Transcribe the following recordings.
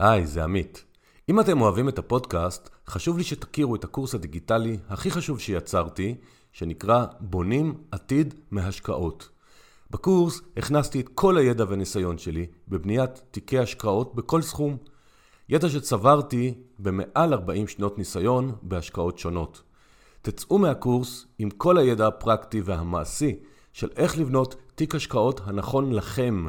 היי, זה עמית. אם אתם אוהבים את הפודקאסט, חשוב לי שתכירו את הקורס הדיגיטלי הכי חשוב שיצרתי, שנקרא בונים עתיד מהשקעות. בקורס הכנסתי את כל הידע והניסיון שלי בבניית תיקי השקעות בכל סכום. ידע שצברתי במעל 40 שנות ניסיון בהשקעות שונות. תצאו מהקורס עם כל הידע הפרקטי והמעשי של איך לבנות תיק השקעות הנכון לכם.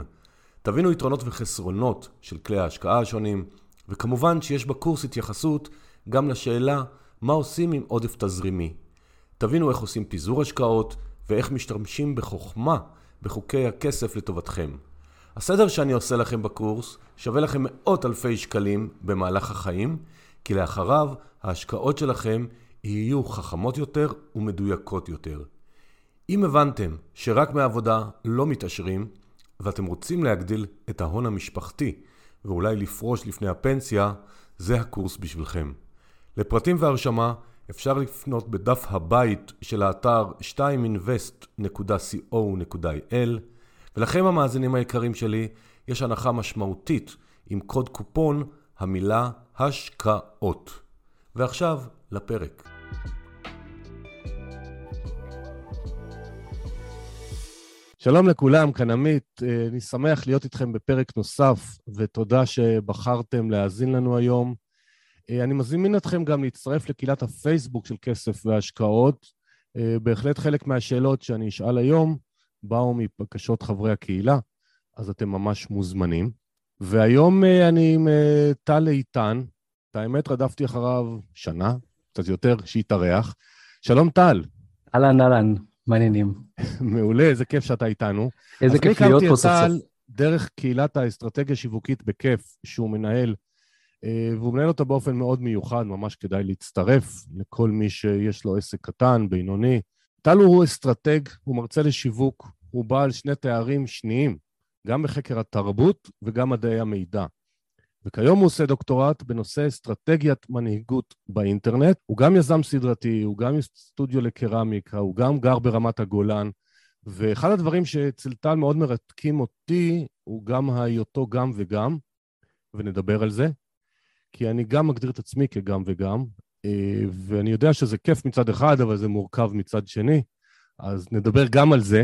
תבינו יתרונות וחסרונות של כלי ההשקעה השונים, וכמובן שיש בקורס התייחסות גם לשאלה מה עושים עם עודף תזרימי. תבינו איך עושים פיזור השקעות ואיך משתמשים בחוכמה בחוקי הכסף לטובתכם. הסדר שאני עושה לכם בקורס שווה לכם מאות אלפי שקלים במהלך החיים, כי לאחריו ההשקעות שלכם יהיו חכמות יותר ומדויקות יותר. אם הבנתם שרק מעבודה לא מתעשרים, ואתם רוצים להגדיל את ההון המשפחתי ואולי לפרוש לפני הפנסיה, זה הקורס בשבילכם. לפרטים והרשמה אפשר לפנות בדף הבית של האתר 2invest.co.il ולכם המאזינים היקרים שלי, יש הנחה משמעותית עם קוד קופון המילה השקעות. ועכשיו לפרק. שלום לכולם, כאן עמית. אה, אני שמח להיות איתכם בפרק נוסף, ותודה שבחרתם להאזין לנו היום. אה, אני מזמין אתכם גם להצטרף לקהילת הפייסבוק של כסף והשקעות. אה, בהחלט חלק מהשאלות שאני אשאל היום באו מבקשות חברי הקהילה, אז אתם ממש מוזמנים. והיום אני עם טל איתן, את האמת רדפתי אחריו שנה, קצת יותר, שהתארח. שלום טל. אהלן, אהלן. מעניינים. מעולה, איזה כיף שאתה איתנו. איזה כיף להיות פה סוף סוף. אז אני הכרתי את טל דרך קהילת האסטרטגיה השיווקית בכיף, שהוא מנהל, אה, והוא מנהל אותה באופן מאוד מיוחד, ממש כדאי להצטרף לכל מי שיש לו עסק קטן, בינוני. טל הוא אסטרטג, הוא מרצה לשיווק, הוא בעל שני תארים שניים, גם בחקר התרבות וגם מדעי המידע. וכיום הוא עושה דוקטורט בנושא אסטרטגיית מנהיגות באינטרנט. הוא גם יזם סדרתי, הוא גם סטודיו לקרמיקה, הוא גם גר ברמת הגולן, ואחד הדברים שאצל טל מאוד מרתקים אותי, הוא גם היותו גם וגם, ונדבר על זה, כי אני גם מגדיר את עצמי כגם וגם, אה, ואני יודע שזה כיף מצד אחד, אבל זה מורכב מצד שני, אז נדבר גם על זה.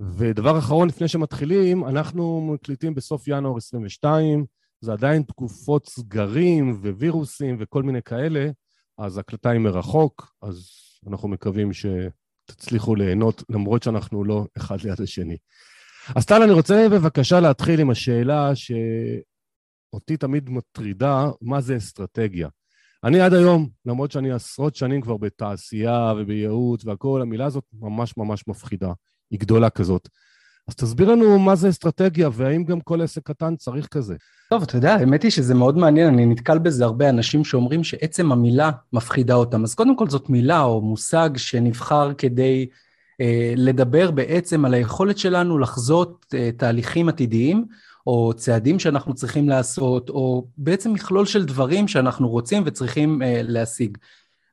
ודבר אחרון, לפני שמתחילים, אנחנו מקליטים בסוף ינואר 22, זה עדיין תקופות סגרים ווירוסים וכל מיני כאלה, אז הקלטה היא מרחוק, אז אנחנו מקווים שתצליחו ליהנות, למרות שאנחנו לא אחד ליד השני. אז טל, אני רוצה בבקשה להתחיל עם השאלה שאותי תמיד מטרידה, מה זה אסטרטגיה? אני עד היום, למרות שאני עשרות שנים כבר בתעשייה ובייעוץ והכול, המילה הזאת ממש ממש מפחידה. היא גדולה כזאת. אז תסביר לנו מה זה אסטרטגיה, והאם גם כל עסק קטן צריך כזה. טוב, אתה יודע, האמת היא שזה מאוד מעניין, אני נתקל בזה הרבה אנשים שאומרים שעצם המילה מפחידה אותם. אז קודם כל זאת מילה או מושג שנבחר כדי אה, לדבר בעצם על היכולת שלנו לחזות אה, תהליכים עתידיים, או צעדים שאנחנו צריכים לעשות, או בעצם מכלול של דברים שאנחנו רוצים וצריכים אה, להשיג.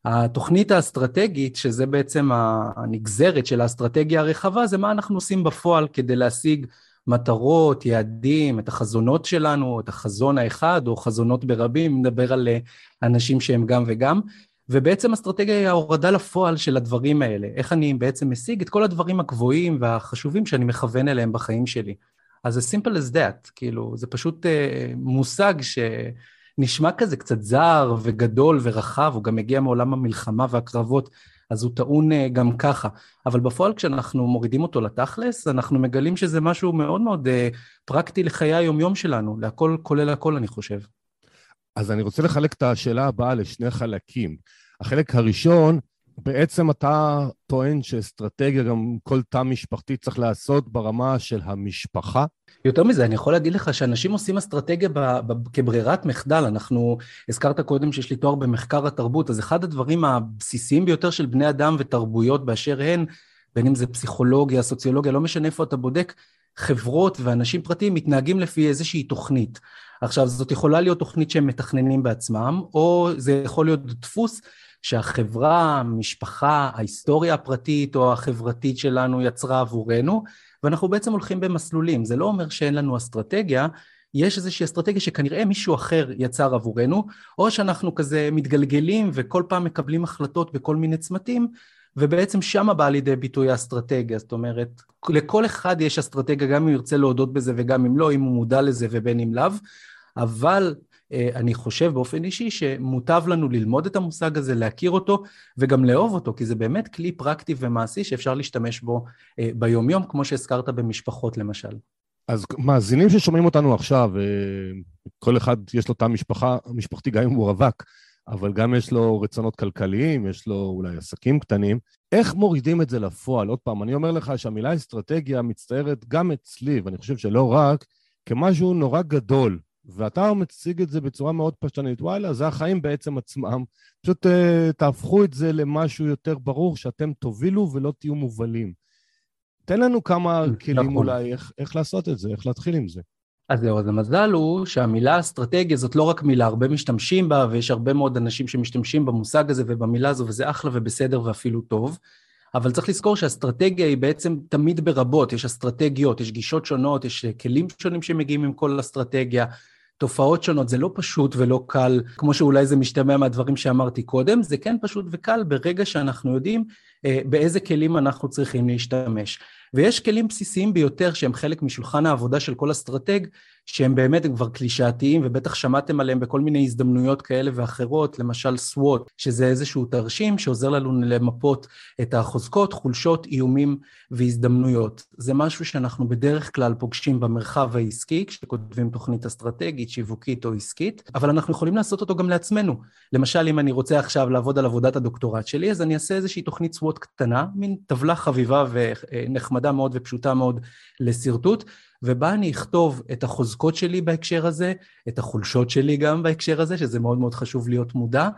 התוכנית האסטרטגית, שזה בעצם הנגזרת של האסטרטגיה הרחבה, זה מה אנחנו עושים בפועל כדי להשיג מטרות, יעדים, את החזונות שלנו, את החזון האחד או חזונות ברבים, נדבר על אה, אנשים שהם גם וגם. ובעצם אסטרטגיה היא ההורדה לפועל של הדברים האלה, איך אני בעצם משיג את כל הדברים הגבוהים והחשובים שאני מכוון אליהם בחיים שלי. אז זה simple as that, כאילו, זה פשוט uh, מושג שנשמע כזה קצת זר וגדול ורחב, הוא גם מגיע מעולם המלחמה והקרבות, אז הוא טעון אה, גם ככה. אבל בפועל כשאנחנו מורידים אותו לתכלס, אנחנו מגלים שזה משהו מאוד מאוד אה, פרקטי לחיי היומיום שלנו, להכל כולל הכל, אני חושב. אז אני רוצה לחלק את השאלה הבאה לשני חלקים. החלק הראשון, בעצם אתה טוען שאסטרטגיה, גם כל תא משפחתי צריך לעשות ברמה של המשפחה? יותר מזה, אני יכול להגיד לך שאנשים עושים אסטרטגיה ב, ב, כברירת מחדל. אנחנו, הזכרת קודם שיש לי תואר במחקר התרבות, אז אחד הדברים הבסיסיים ביותר של בני אדם ותרבויות באשר הן, בין אם זה פסיכולוגיה, סוציולוגיה, לא משנה איפה אתה בודק, חברות ואנשים פרטיים מתנהגים לפי איזושהי תוכנית. עכשיו, זאת יכולה להיות תוכנית שהם מתכננים בעצמם, או זה יכול להיות דפוס שהחברה, המשפחה, ההיסטוריה הפרטית או החברתית שלנו יצרה עבורנו, ואנחנו בעצם הולכים במסלולים. זה לא אומר שאין לנו אסטרטגיה, יש איזושהי אסטרטגיה שכנראה מישהו אחר יצר עבורנו, או שאנחנו כזה מתגלגלים וכל פעם מקבלים החלטות בכל מיני צמתים, ובעצם שמה באה לידי ביטוי האסטרטגיה, זאת אומרת, לכל אחד יש אסטרטגיה, גם אם ירצה להודות בזה וגם אם לא, אם הוא מודע לזה ובין אם לאו, אבל אני חושב באופן אישי שמוטב לנו ללמוד את המושג הזה, להכיר אותו וגם לאהוב אותו, כי זה באמת כלי פרקטי ומעשי שאפשר להשתמש בו אה, ביומיום, כמו שהזכרת במשפחות למשל. אז מאזינים ששומעים אותנו עכשיו, אה, כל אחד יש לו תא משפחה, משפחתי גם אם הוא רווק, אבל גם יש לו רצונות כלכליים, יש לו אולי עסקים קטנים. איך מורידים את זה לפועל? עוד פעם, אני אומר לך שהמילה אסטרטגיה מצטיירת גם אצלי, ואני חושב שלא רק, כמשהו נורא גדול, ואתה מציג את זה בצורה מאוד פשטנית. וואלה, זה החיים בעצם עצמם. פשוט uh, תהפכו את זה למשהו יותר ברור, שאתם תובילו ולא תהיו מובלים. תן לנו כמה כלים נכון. אולי איך, איך לעשות את זה, איך להתחיל עם זה. אז זהו, אז המזל הוא שהמילה אסטרטגיה זאת לא רק מילה, הרבה משתמשים בה, ויש הרבה מאוד אנשים שמשתמשים במושג הזה ובמילה הזו, וזה אחלה ובסדר ואפילו טוב. אבל צריך לזכור שאסטרטגיה היא בעצם תמיד ברבות, יש אסטרטגיות, יש גישות שונות, יש כלים שונים שמגיעים עם כל אסטרטגיה, תופעות שונות, זה לא פשוט ולא קל, כמו שאולי זה משתמע מהדברים שאמרתי קודם, זה כן פשוט וקל ברגע שאנחנו יודעים אה, באיזה כלים אנחנו צריכים להשתמש. ויש כלים בסיסיים ביותר שהם חלק משולחן העבודה של כל אסטרטג, שהם באמת כבר קלישאתיים, ובטח שמעתם עליהם בכל מיני הזדמנויות כאלה ואחרות, למשל SWOT, שזה איזשהו תרשים שעוזר לנו למפות את החוזקות, חולשות, איומים והזדמנויות. זה משהו שאנחנו בדרך כלל פוגשים במרחב העסקי, כשכותבים תוכנית אסטרטגית, שיווקית או עסקית, אבל אנחנו יכולים לעשות אותו גם לעצמנו. למשל, אם אני רוצה עכשיו לעבוד על עבודת הדוקטורט שלי, אז אני אעשה איזושהי תוכנית SWOT קטנה, מין טבלה חביבה ונחמדה מאוד ופשוטה מאוד לשרטוט, ובה אני אכתוב את החוזקות שלי בהקשר הזה, את החולשות שלי גם בהקשר הזה, שזה מאוד מאוד חשוב להיות מודע,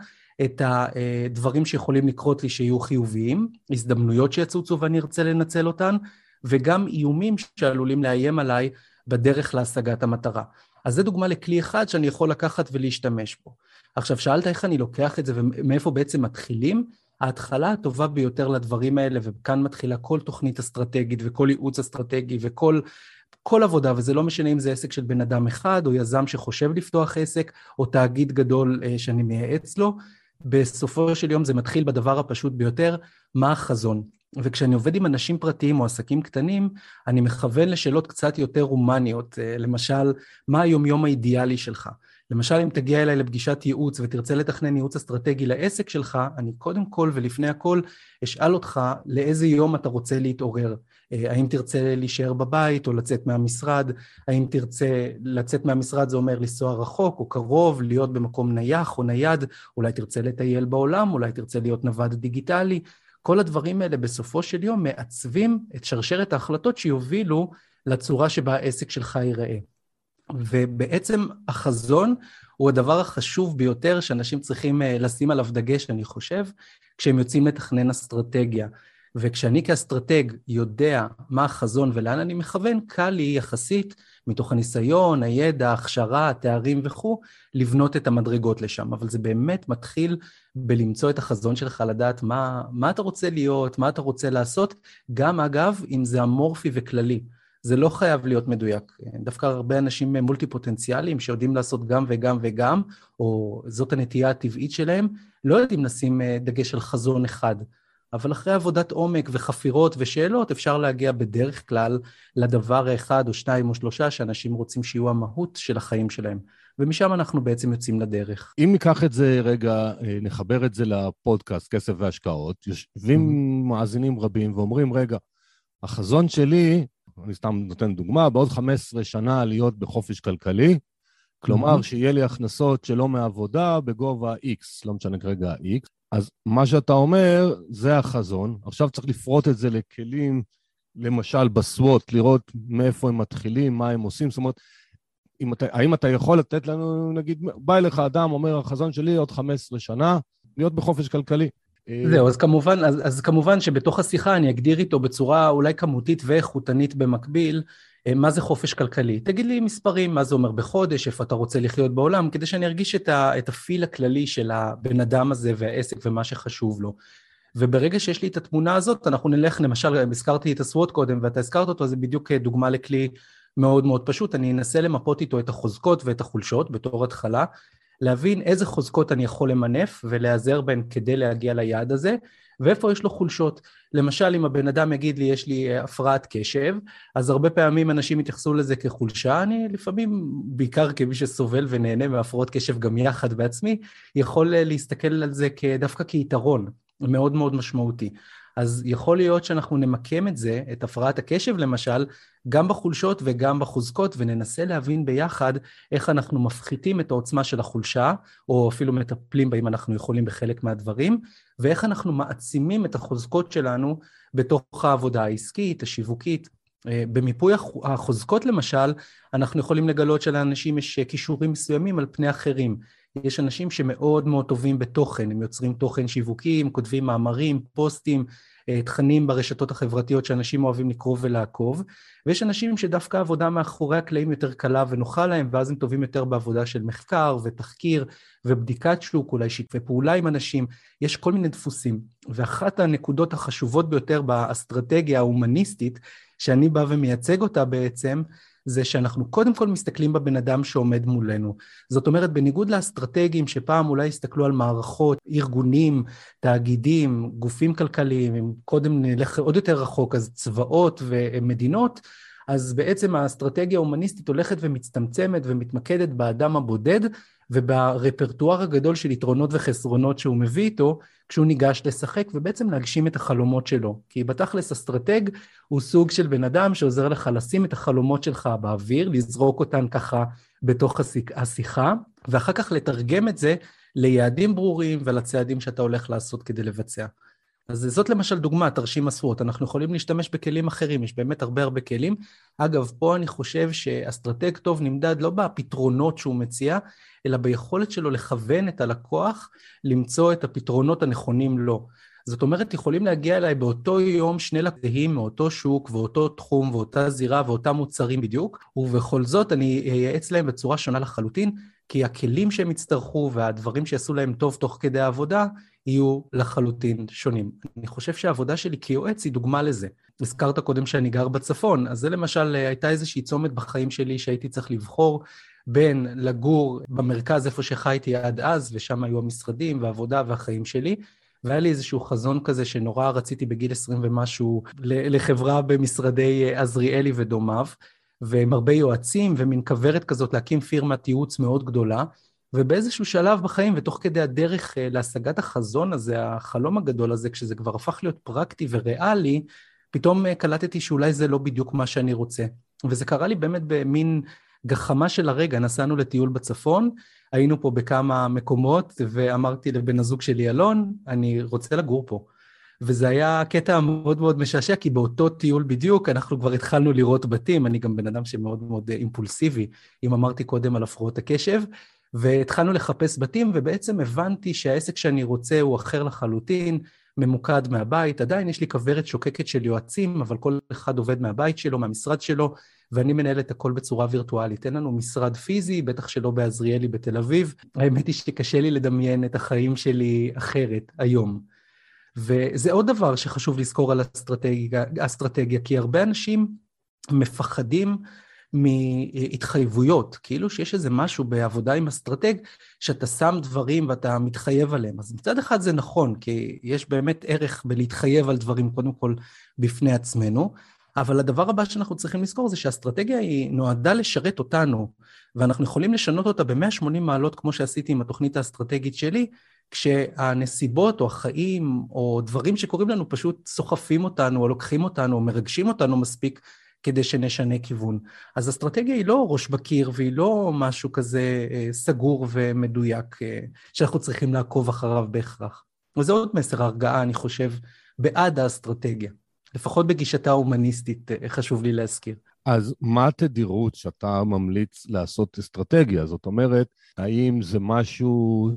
את הדברים שיכולים לקרות לי שיהיו חיוביים, הזדמנויות שיצוצו ואני ארצה לנצל אותן, וגם איומים שעלולים לאיים עליי בדרך להשגת המטרה. אז זה דוגמה לכלי אחד שאני יכול לקחת ולהשתמש בו. עכשיו, שאלת איך אני לוקח את זה ומאיפה בעצם מתחילים? ההתחלה הטובה ביותר לדברים האלה, וכאן מתחילה כל תוכנית אסטרטגית וכל ייעוץ אסטרטגי וכל כל עבודה, וזה לא משנה אם זה עסק של בן אדם אחד, או יזם שחושב לפתוח עסק, או תאגיד גדול אה, שאני מייעץ לו, בסופו של יום זה מתחיל בדבר הפשוט ביותר, מה החזון. וכשאני עובד עם אנשים פרטיים או עסקים קטנים, אני מכוון לשאלות קצת יותר הומניות, אה, למשל, מה היומיום האידיאלי שלך? למשל, אם תגיע אליי לפגישת ייעוץ ותרצה לתכנן ייעוץ אסטרטגי לעסק שלך, אני קודם כל ולפני הכל אשאל אותך לאיזה יום אתה רוצה להתעורר. אה, האם תרצה להישאר בבית או לצאת מהמשרד? האם תרצה לצאת מהמשרד זה אומר לנסוע רחוק או קרוב, להיות במקום נייח או נייד, אולי תרצה לטייל בעולם, אולי תרצה להיות נווד דיגיטלי. כל הדברים האלה בסופו של יום מעצבים את שרשרת ההחלטות שיובילו לצורה שבה העסק שלך ייראה. ובעצם החזון הוא הדבר החשוב ביותר שאנשים צריכים אה, לשים עליו דגש, אני חושב, כשהם יוצאים לתכנן אסטרטגיה. וכשאני כאסטרטג יודע מה החזון ולאן אני מכוון, קל לי יחסית, מתוך הניסיון, הידע, ההכשרה, התארים וכו', לבנות את המדרגות לשם. אבל זה באמת מתחיל בלמצוא את החזון שלך, לדעת מה, מה אתה רוצה להיות, מה אתה רוצה לעשות, גם אגב, אם זה אמורפי וכללי. זה לא חייב להיות מדויק. דווקא הרבה אנשים מולטי פוטנציאליים שיודעים לעשות גם וגם וגם, או זאת הנטייה הטבעית שלהם, לא יודעים לשים אה, דגש על חזון אחד. אבל אחרי עבודת עומק וחפירות ושאלות, אפשר להגיע בדרך כלל לדבר האחד או שניים או שלושה שאנשים רוצים שיהיו המהות של החיים שלהם. ומשם אנחנו בעצם יוצאים לדרך. אם ניקח את זה רגע, אה, נחבר את זה לפודקאסט, כסף והשקעות, יושבים mm-hmm. מאזינים רבים ואומרים, רגע, החזון שלי, אני סתם נותן דוגמה, בעוד 15 שנה להיות בחופש כלכלי, כלומר, mm-hmm. שיהיה לי הכנסות שלא מעבודה בגובה X, לא משנה כרגע X, אז מה שאתה אומר, זה החזון. עכשיו צריך לפרוט את זה לכלים, למשל בסוואט, לראות מאיפה הם מתחילים, מה הם עושים. זאת אומרת, אתה, האם אתה יכול לתת לנו, נגיד, בא אליך אדם, אומר, החזון שלי עוד 15 שנה, להיות בחופש כלכלי. זהו, אז כמובן, אז, אז כמובן שבתוך השיחה אני אגדיר איתו בצורה אולי כמותית ואיכותנית במקביל, אה, מה זה חופש כלכלי. תגיד לי מספרים, מה זה אומר בחודש, איפה אתה רוצה לחיות בעולם, כדי שאני ארגיש את, ה, את הפיל הכללי של הבן אדם הזה והעסק ומה שחשוב לו. וברגע שיש לי את התמונה הזאת, אנחנו נלך, למשל, הזכרתי את הסוואט קודם, ואתה הזכרת אותו, זה בדיוק אה, דוגמה לכלי מאוד מאוד פשוט, אני אנסה למפות איתו את החוזקות ואת החולשות בתור התחלה, להבין איזה חוזקות אני יכול למנף ולהיעזר בהן כדי להגיע ליעד הזה, ואיפה יש לו חולשות. למשל, אם הבן אדם יגיד לי, יש לי אה, הפרעת קשב, אז הרבה פעמים אנשים יתייחסו לזה כחולשה. אני לפעמים, בעיקר כמי שסובל ונהנה מהפרעות קשב גם יחד בעצמי, יכול אה, להסתכל על זה דווקא כיתרון מאוד מאוד משמעותי. אז יכול להיות שאנחנו נמקם את זה, את הפרעת הקשב למשל, גם בחולשות וגם בחוזקות, וננסה להבין ביחד איך אנחנו מפחיתים את העוצמה של החולשה, או אפילו מטפלים בה אם אנחנו יכולים בחלק מהדברים, ואיך אנחנו מעצימים את החוזקות שלנו בתוך העבודה העסקית, השיווקית. אה, במיפוי החוזקות למשל, אנחנו יכולים לגלות שלאנשים יש כישורים מסוימים על פני אחרים. יש אנשים שמאוד מאוד טובים בתוכן, הם יוצרים תוכן שיווקי, הם כותבים מאמרים, פוסטים, אה, תכנים ברשתות החברתיות שאנשים אוהבים לקרוא ולעקוב, ויש אנשים שדווקא עבודה מאחורי הקלעים יותר קלה ונוחה להם, ואז הם טובים יותר בעבודה של מחקר ותחקיר ובדיקת שוק, אולי שיתופי פעולה עם אנשים, יש כל מיני דפוסים. ואחת הנקודות החשובות ביותר באסטרטגיה ההומניסטית, שאני בא ומייצג אותה בעצם, זה שאנחנו קודם כל מסתכלים בבן אדם שעומד מולנו. זאת אומרת, בניגוד לאסטרטגים שפעם אולי הסתכלו על מערכות, ארגונים, תאגידים, גופים כלכליים, אם קודם נלך עוד יותר רחוק, אז צבאות ומדינות, אז בעצם האסטרטגיה ההומניסטית הולכת ומצטמצמת ומתמקדת באדם הבודד וברפרטואר הגדול של יתרונות וחסרונות שהוא מביא איתו כשהוא ניגש לשחק ובעצם להגשים את החלומות שלו. כי בתכלס אסטרטג הוא סוג של בן אדם שעוזר לך לשים את החלומות שלך באוויר, לזרוק אותן ככה בתוך השיחה, ואחר כך לתרגם את זה ליעדים ברורים ולצעדים שאתה הולך לעשות כדי לבצע. אז זאת למשל דוגמה, תרשים מסורות. אנחנו יכולים להשתמש בכלים אחרים, יש באמת הרבה הרבה כלים. אגב, פה אני חושב שאסטרטג טוב נמדד לא בפתרונות שהוא מציע, אלא ביכולת שלו לכוון את הלקוח למצוא את הפתרונות הנכונים לו. זאת אומרת, יכולים להגיע אליי באותו יום שני לקוחות מאותו שוק ואותו תחום ואותה זירה ואותם מוצרים בדיוק, ובכל זאת אני אייעץ להם בצורה שונה לחלוטין, כי הכלים שהם יצטרכו והדברים שיעשו להם טוב תוך כדי העבודה יהיו לחלוטין שונים. אני חושב שהעבודה שלי כיועץ היא דוגמה לזה. הזכרת קודם שאני גר בצפון, אז זה למשל הייתה איזושהי צומת בחיים שלי שהייתי צריך לבחור בין לגור במרכז איפה שחייתי עד אז, ושם היו המשרדים והעבודה והחיים שלי, והיה לי איזשהו חזון כזה שנורא רציתי בגיל 20 ומשהו לחברה במשרדי עזריאלי ודומיו, ועם הרבה יועצים ומין כוורת כזאת להקים פירמת ייעוץ מאוד גדולה. ובאיזשהו שלב בחיים, ותוך כדי הדרך אה, להשגת החזון הזה, החלום הגדול הזה, כשזה כבר הפך להיות פרקטי וריאלי, פתאום אה, קלטתי שאולי זה לא בדיוק מה שאני רוצה. וזה קרה לי באמת במין גחמה של הרגע, נסענו לטיול בצפון, היינו פה בכמה מקומות, ואמרתי לבן הזוג שלי, אלון, אני רוצה לגור פה. וזה היה קטע מאוד מאוד משעשע, כי באותו טיול בדיוק אנחנו כבר התחלנו לראות בתים, אני גם בן אדם שמאוד מאוד אימפולסיבי, אם אמרתי קודם על הפרעות הקשב, והתחלנו לחפש בתים, ובעצם הבנתי שהעסק שאני רוצה הוא אחר לחלוטין, ממוקד מהבית. עדיין יש לי כוורת שוקקת של יועצים, אבל כל אחד עובד מהבית שלו, מהמשרד שלו, ואני מנהל את הכל בצורה וירטואלית. אין לנו משרד פיזי, בטח שלא בעזריאלי בתל אביב. האמת היא שקשה לי לדמיין את החיים שלי אחרת היום. וזה עוד דבר שחשוב לזכור על אסטרטגיה, אסטרטגיה כי הרבה אנשים מפחדים מהתחייבויות, כאילו שיש איזה משהו בעבודה עם אסטרטג, שאתה שם דברים ואתה מתחייב עליהם. אז מצד אחד זה נכון, כי יש באמת ערך בלהתחייב על דברים, קודם כל, בפני עצמנו, אבל הדבר הבא שאנחנו צריכים לזכור זה שהאסטרטגיה היא נועדה לשרת אותנו, ואנחנו יכולים לשנות אותה ב-180 מעלות, כמו שעשיתי עם התוכנית האסטרטגית שלי, כשהנסיבות או החיים או דברים שקורים לנו פשוט סוחפים אותנו או לוקחים אותנו או מרגשים אותנו מספיק כדי שנשנה כיוון. אז אסטרטגיה היא לא ראש בקיר והיא לא משהו כזה אה, סגור ומדויק אה, שאנחנו צריכים לעקוב אחריו בהכרח. וזה עוד מסר הרגעה, אני חושב, בעד האסטרטגיה. לפחות בגישתה ההומניסטית, אה, חשוב לי להזכיר. אז מה התדירות שאתה ממליץ לעשות אסטרטגיה? זאת אומרת, האם זה משהו...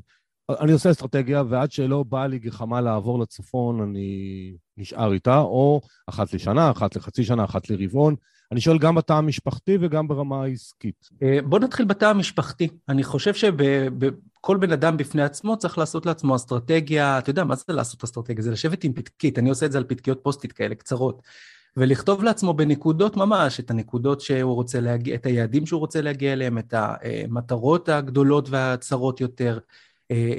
אני עושה אסטרטגיה, ועד שלא באה לי גחמה לעבור לצפון, אני נשאר איתה, או אחת לשנה, אחת לחצי שנה, אחת לרבעון. אני שואל גם בתא המשפחתי וגם ברמה העסקית. אה, בוא נתחיל בתא המשפחתי. אני חושב שכל בן אדם בפני עצמו צריך לעשות לעצמו אסטרטגיה, אתה יודע, מה זה לעשות אסטרטגיה? זה לשבת עם פתקית, אני עושה את זה על פתקיות פוסטית כאלה קצרות. ולכתוב לעצמו בנקודות ממש את הנקודות שהוא רוצה להגיע, את היעדים שהוא רוצה להגיע אליהם, את המטרות הגדולות והצרות יותר,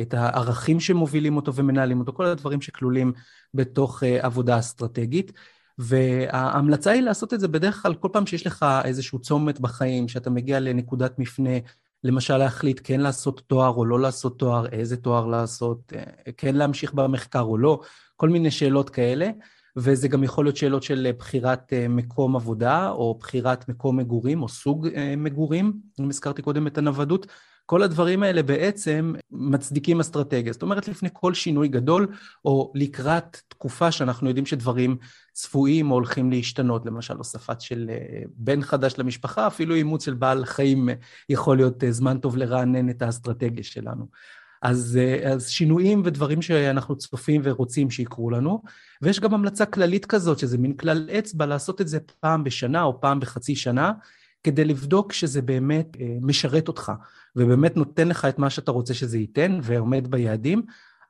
את הערכים שמובילים אותו ומנהלים אותו, כל הדברים שכלולים בתוך עבודה אסטרטגית. וההמלצה היא לעשות את זה בדרך כלל כל פעם שיש לך איזשהו צומת בחיים, שאתה מגיע לנקודת מפנה, למשל להחליט כן לעשות תואר או לא לעשות תואר, איזה תואר לעשות, כן להמשיך במחקר או לא, כל מיני שאלות כאלה. וזה גם יכול להיות שאלות של בחירת מקום עבודה, או בחירת מקום מגורים, או סוג מגורים, אם הזכרתי קודם את הנוודות. כל הדברים האלה בעצם מצדיקים אסטרטגיה. זאת אומרת, לפני כל שינוי גדול, או לקראת תקופה שאנחנו יודעים שדברים צפויים או הולכים להשתנות, למשל הוספת של אה, בן חדש למשפחה, אפילו אימוץ של בעל חיים אה, יכול להיות אה, זמן טוב לרענן את האסטרטגיה שלנו. אז, אז שינויים ודברים שאנחנו צופים ורוצים שיקרו לנו, ויש גם המלצה כללית כזאת, שזה מין כלל אצבע לעשות את זה פעם בשנה או פעם בחצי שנה, כדי לבדוק שזה באמת משרת אותך, ובאמת נותן לך את מה שאתה רוצה שזה ייתן ועומד ביעדים.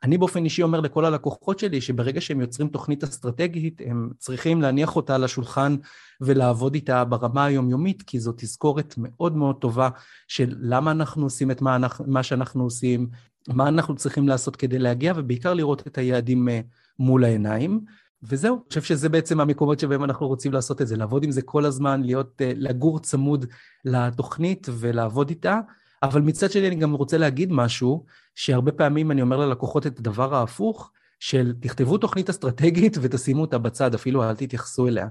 אני באופן אישי אומר לכל הלקוחות שלי שברגע שהם יוצרים תוכנית אסטרטגית, הם צריכים להניח אותה על השולחן ולעבוד איתה ברמה היומיומית, כי זו תזכורת מאוד מאוד טובה של למה אנחנו עושים את מה, אנחנו, מה שאנחנו עושים, מה אנחנו צריכים לעשות כדי להגיע, ובעיקר לראות את היעדים אה, מול העיניים. וזהו, אני חושב שזה בעצם המקומות שבהם אנחנו רוצים לעשות את זה, לעבוד עם זה כל הזמן, להיות, אה, לגור צמוד לתוכנית ולעבוד איתה. אבל מצד שני אני גם רוצה להגיד משהו, שהרבה פעמים אני אומר ללקוחות את הדבר ההפוך, של תכתבו תוכנית אסטרטגית ותשימו אותה בצד, אפילו אל תתייחסו אליה.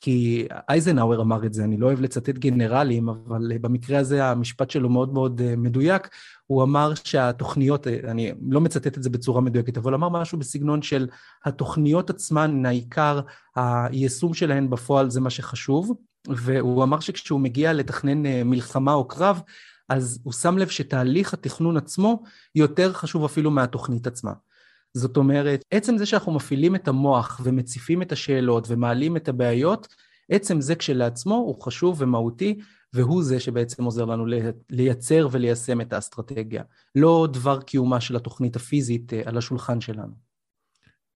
כי אייזנהאואר אמר את זה, אני לא אוהב לצטט גנרלים, אבל במקרה הזה המשפט שלו מאוד מאוד אה, מדויק. הוא אמר שהתוכניות, אה, אני לא מצטט את זה בצורה מדויקת, אבל אמר משהו בסגנון של התוכניות עצמן, העיקר היישום שלהן בפועל זה מה שחשוב, והוא אמר שכשהוא מגיע לתכנן אה, מלחמה או קרב, אז הוא שם לב שתהליך התכנון עצמו יותר חשוב אפילו מהתוכנית עצמה. זאת אומרת, עצם זה שאנחנו מפעילים את המוח ומציפים את השאלות ומעלים את הבעיות, עצם זה כשלעצמו הוא חשוב ומהותי, והוא זה שבעצם עוזר לנו לייצר וליישם את האסטרטגיה. לא דבר קיומה של התוכנית הפיזית אה, על השולחן שלנו.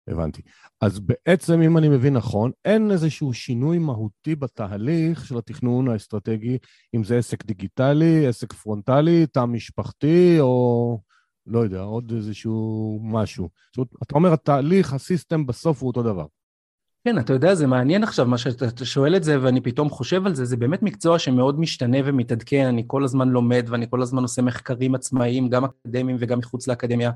הבנתי. אז בעצם, אם אני מבין נכון, אין איזשהו שינוי מהותי בתהליך של התכנון האסטרטגי, אם זה עסק דיגיטלי, עסק פרונטלי, תא משפחתי, או לא יודע, עוד איזשהו משהו. זאת אומרת, אתה אומר, התהליך, ה system, בסוף הוא אותו דבר. כן, אתה יודע, זה מעניין עכשיו מה שאתה שואל את זה, ואני פתאום חושב על זה, זה באמת מקצוע שמאוד משתנה ומתעדכן, אני כל הזמן לומד ואני כל הזמן עושה מחקרים עצמאיים, גם אקדמיים וגם מחוץ לאקדמיה.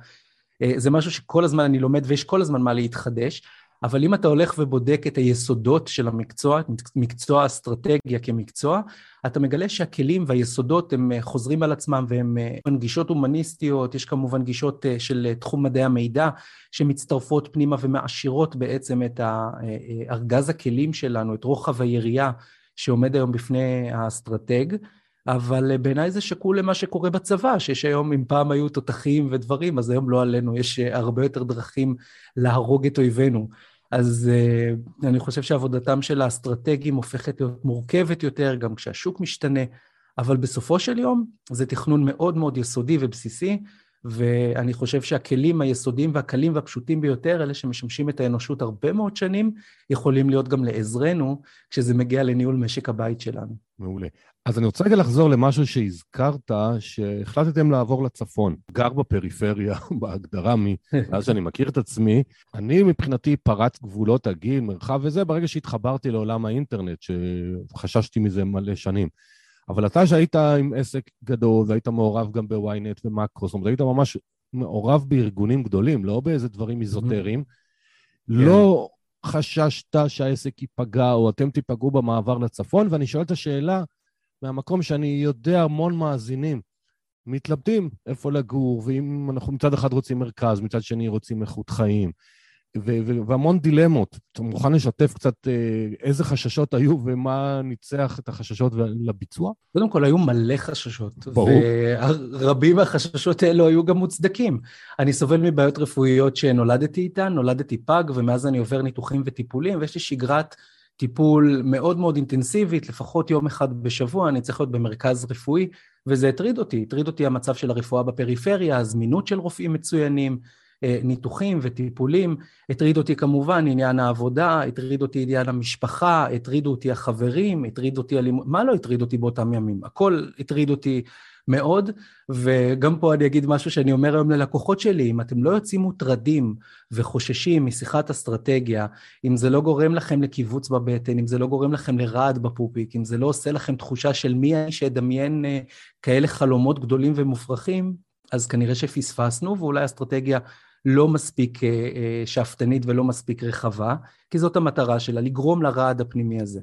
אה, זה משהו שכל הזמן אני לומד ויש כל הזמן מה להתחדש, אבל אם אתה הולך ובודק את היסודות של המקצוע, מקצוע אסטרטגיה כמקצוע, אתה מגלה שהכלים והיסודות הם אה, חוזרים על עצמם והם אה, גישות הומניסטיות, יש כמובן גישות של תחום מדעי המידע שמצטרפות פנימה ומעשירות בעצם את ארגז הכלים שלנו, את רוחב היריעה שעומד היום בפני האסטרטג. אבל אה, בעיניי זה שקול למה שקורה בצבא, שיש היום, אם פעם היו תותחים ודברים, אז היום לא עלינו, יש אה, הרבה יותר דרכים להרוג את אויבינו. אז uh, אני חושב שעבודתם של האסטרטגים הופכת להיות מורכבת יותר, גם כשהשוק משתנה, אבל בסופו של יום זה תכנון מאוד מאוד יסודי ובסיסי, ואני חושב שהכלים היסודיים והקלים והפשוטים ביותר, אלה שמשמשים את האנושות הרבה מאוד שנים, יכולים להיות גם לעזרנו כשזה מגיע לניהול משק הבית שלנו. מעולה. אז אני רוצה רגע לחזור למשהו שהזכרת, שהחלטתם לעבור לצפון. גר בפריפריה, בהגדרה, מאז שאני מכיר את עצמי. אני מבחינתי פרץ גבולות הגיל, מרחב וזה, ברגע שהתחברתי לעולם האינטרנט, שחששתי מזה מלא שנים. אבל אתה שהיית עם עסק גדול והיית מעורב גם בוויינט ומאקרו, זאת אומרת, היית ממש מעורב בארגונים גדולים, לא באיזה דברים איזוטריים. Mm-hmm. לא חששת שהעסק ייפגע או אתם תיפגעו במעבר לצפון, ואני שואל את השאלה מהמקום שאני יודע המון מאזינים מתלבטים איפה לגור, ואם אנחנו מצד אחד רוצים מרכז, מצד שני רוצים איכות חיים. והמון דילמות. אתה מוכן לשתף קצת אה, איזה חששות היו ומה ניצח את החששות לביצוע? קודם כל, היו מלא חששות. ברור. ורבים מהחששות האלו היו גם מוצדקים. אני סובל מבעיות רפואיות שנולדתי איתן, נולדתי פג, ומאז אני עובר ניתוחים וטיפולים, ויש לי שגרת טיפול מאוד מאוד אינטנסיבית, לפחות יום אחד בשבוע, אני צריך להיות במרכז רפואי, וזה הטריד אותי. הטריד אותי המצב של הרפואה בפריפריה, הזמינות של רופאים מצוינים, ניתוחים וטיפולים. הטריד אותי כמובן עניין העבודה, הטריד אותי עניין המשפחה, הטרידו אותי החברים, הטריד אותי הלימוד, מה לא הטריד אותי באותם ימים? הכל הטריד אותי מאוד, וגם פה אני אגיד משהו שאני אומר היום ללקוחות שלי, אם אתם לא יוצאים מוטרדים וחוששים משיחת אסטרטגיה, אם זה לא גורם לכם לקיבוץ בבטן, אם זה לא גורם לכם לרעד בפופיק, אם זה לא עושה לכם תחושה של מי אני שידמיין אה, כאלה חלומות גדולים ומופרכים, אז כנראה שפספסנו, ואולי אסטרטגיה לא מספיק אה, אה, שאפתנית ולא מספיק רחבה, כי זאת המטרה שלה, לגרום לרעד הפנימי הזה.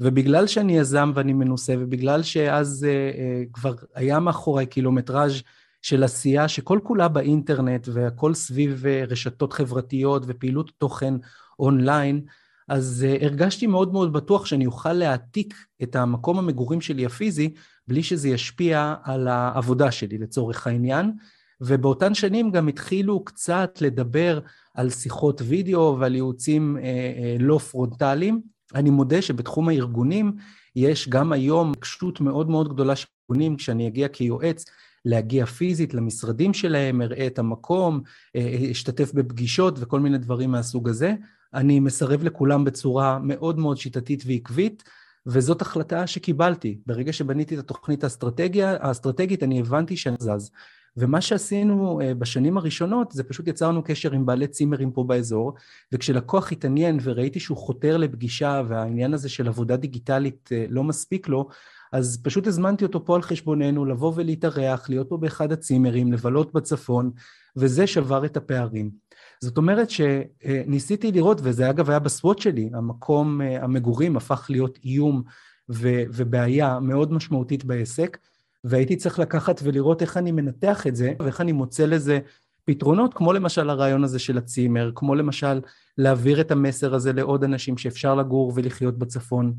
ובגלל שאני יזם ואני מנוסה, ובגלל שאז אה, כבר היה מאחורי קילומטראז' של עשייה שכל כולה באינטרנט והכל סביב רשתות חברתיות ופעילות תוכן אונליין, אז הרגשתי מאוד מאוד בטוח שאני אוכל להעתיק את המקום המגורים שלי הפיזי, בלי שזה ישפיע על העבודה שלי לצורך העניין. ובאותן שנים גם התחילו קצת לדבר על שיחות וידאו ועל ייעוצים אה, אה, לא פרונטליים. אני מודה שבתחום הארגונים יש גם היום קשיחות מאוד מאוד גדולה של ארגונים, כשאני אגיע כיועץ, להגיע פיזית למשרדים שלהם, אראה את המקום, אה, אשתתף בפגישות וכל מיני דברים מהסוג הזה. אני מסרב לכולם בצורה מאוד מאוד שיטתית ועקבית, וזאת החלטה שקיבלתי. ברגע שבניתי את התוכנית האסטרטגיה, האסטרטגית, אני הבנתי שאני זז. ומה שעשינו אה, בשנים הראשונות זה פשוט יצרנו קשר עם בעלי צימרים פה באזור, וכשלקוח התעניין וראיתי שהוא חותר לפגישה והעניין הזה של עבודה דיגיטלית אה, לא מספיק לו, אז פשוט הזמנתי אותו פה על חשבוננו לבוא ולהתארח, להיות פה באחד הצימרים, לבלות בצפון, וזה שבר את הפערים. זאת אומרת שניסיתי לראות, וזה אגב היה בסוואט שלי, המקום אה, המגורים הפך להיות איום ובעיה מאוד משמעותית בעסק, והייתי צריך לקחת ולראות איך אני מנתח את זה, ואיך אני מוצא לזה פתרונות, כמו למשל הרעיון הזה של הצימר, כמו למשל להעביר את המסר הזה לעוד אנשים שאפשר לגור ולחיות בצפון.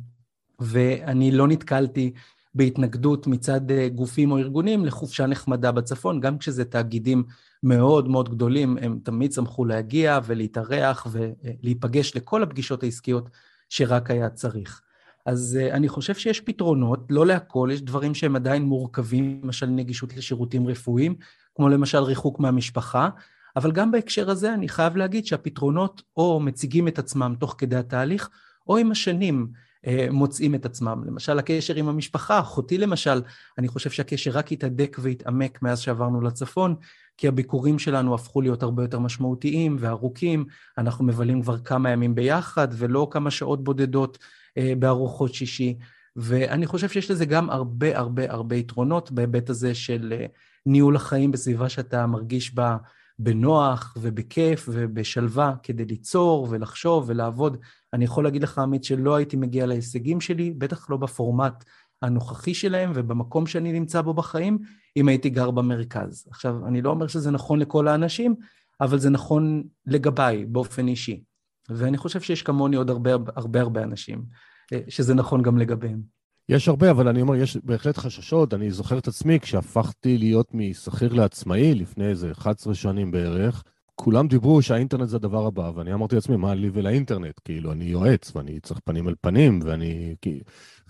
ואני לא נתקלתי בהתנגדות מצד אה, גופים או ארגונים לחופשה נחמדה בצפון, גם כשזה תאגידים מאוד מאוד גדולים, הם תמיד שמחו להגיע ולהתארח ולהיפגש לכל הפגישות העסקיות שרק היה צריך. אז uh, אני חושב שיש פתרונות, לא להכל, יש דברים שהם עדיין מורכבים, למשל נגישות לשירותים רפואיים, כמו למשל ריחוק מהמשפחה, אבל גם בהקשר הזה אני חייב להגיד שהפתרונות או מציגים את עצמם תוך כדי התהליך, או עם השנים uh, מוצאים את עצמם. למשל, הקשר עם המשפחה, אחותי למשל, אני חושב שהקשר רק התהדק והתעמק מאז שעברנו לצפון, כי הביקורים שלנו הפכו להיות הרבה יותר משמעותיים וארוכים, אנחנו מבלים כבר כמה ימים ביחד ולא כמה שעות בודדות. אה, בארוחות שישי, ואני חושב שיש לזה גם הרבה הרבה הרבה יתרונות בהיבט הזה של אה, ניהול החיים בסביבה שאתה מרגיש בה בנוח ובכיף ובשלווה כדי ליצור ולחשוב ולעבוד. אני יכול להגיד לך, עמית, שלא הייתי מגיע להישגים שלי, בטח לא בפורמט הנוכחי שלהם ובמקום שאני נמצא בו בחיים, אם הייתי גר במרכז. עכשיו, אני לא אומר שזה נכון לכל האנשים, אבל זה נכון לגביי באופן אישי. ואני חושב שיש כמוני עוד הרבה הרבה הרבה אנשים, אה, שזה נכון גם לגביהם. יש הרבה, אבל אני אומר, יש בהחלט חששות. אני זוכר את עצמי כשהפכתי להיות משכיר לעצמאי לפני איזה 11 שנים בערך, כולם דיברו שהאינטרנט זה הדבר הבא, ואני אמרתי לעצמי, מה לי ולאינטרנט? כאילו, אני יועץ, ואני צריך פנים אל פנים, ואני...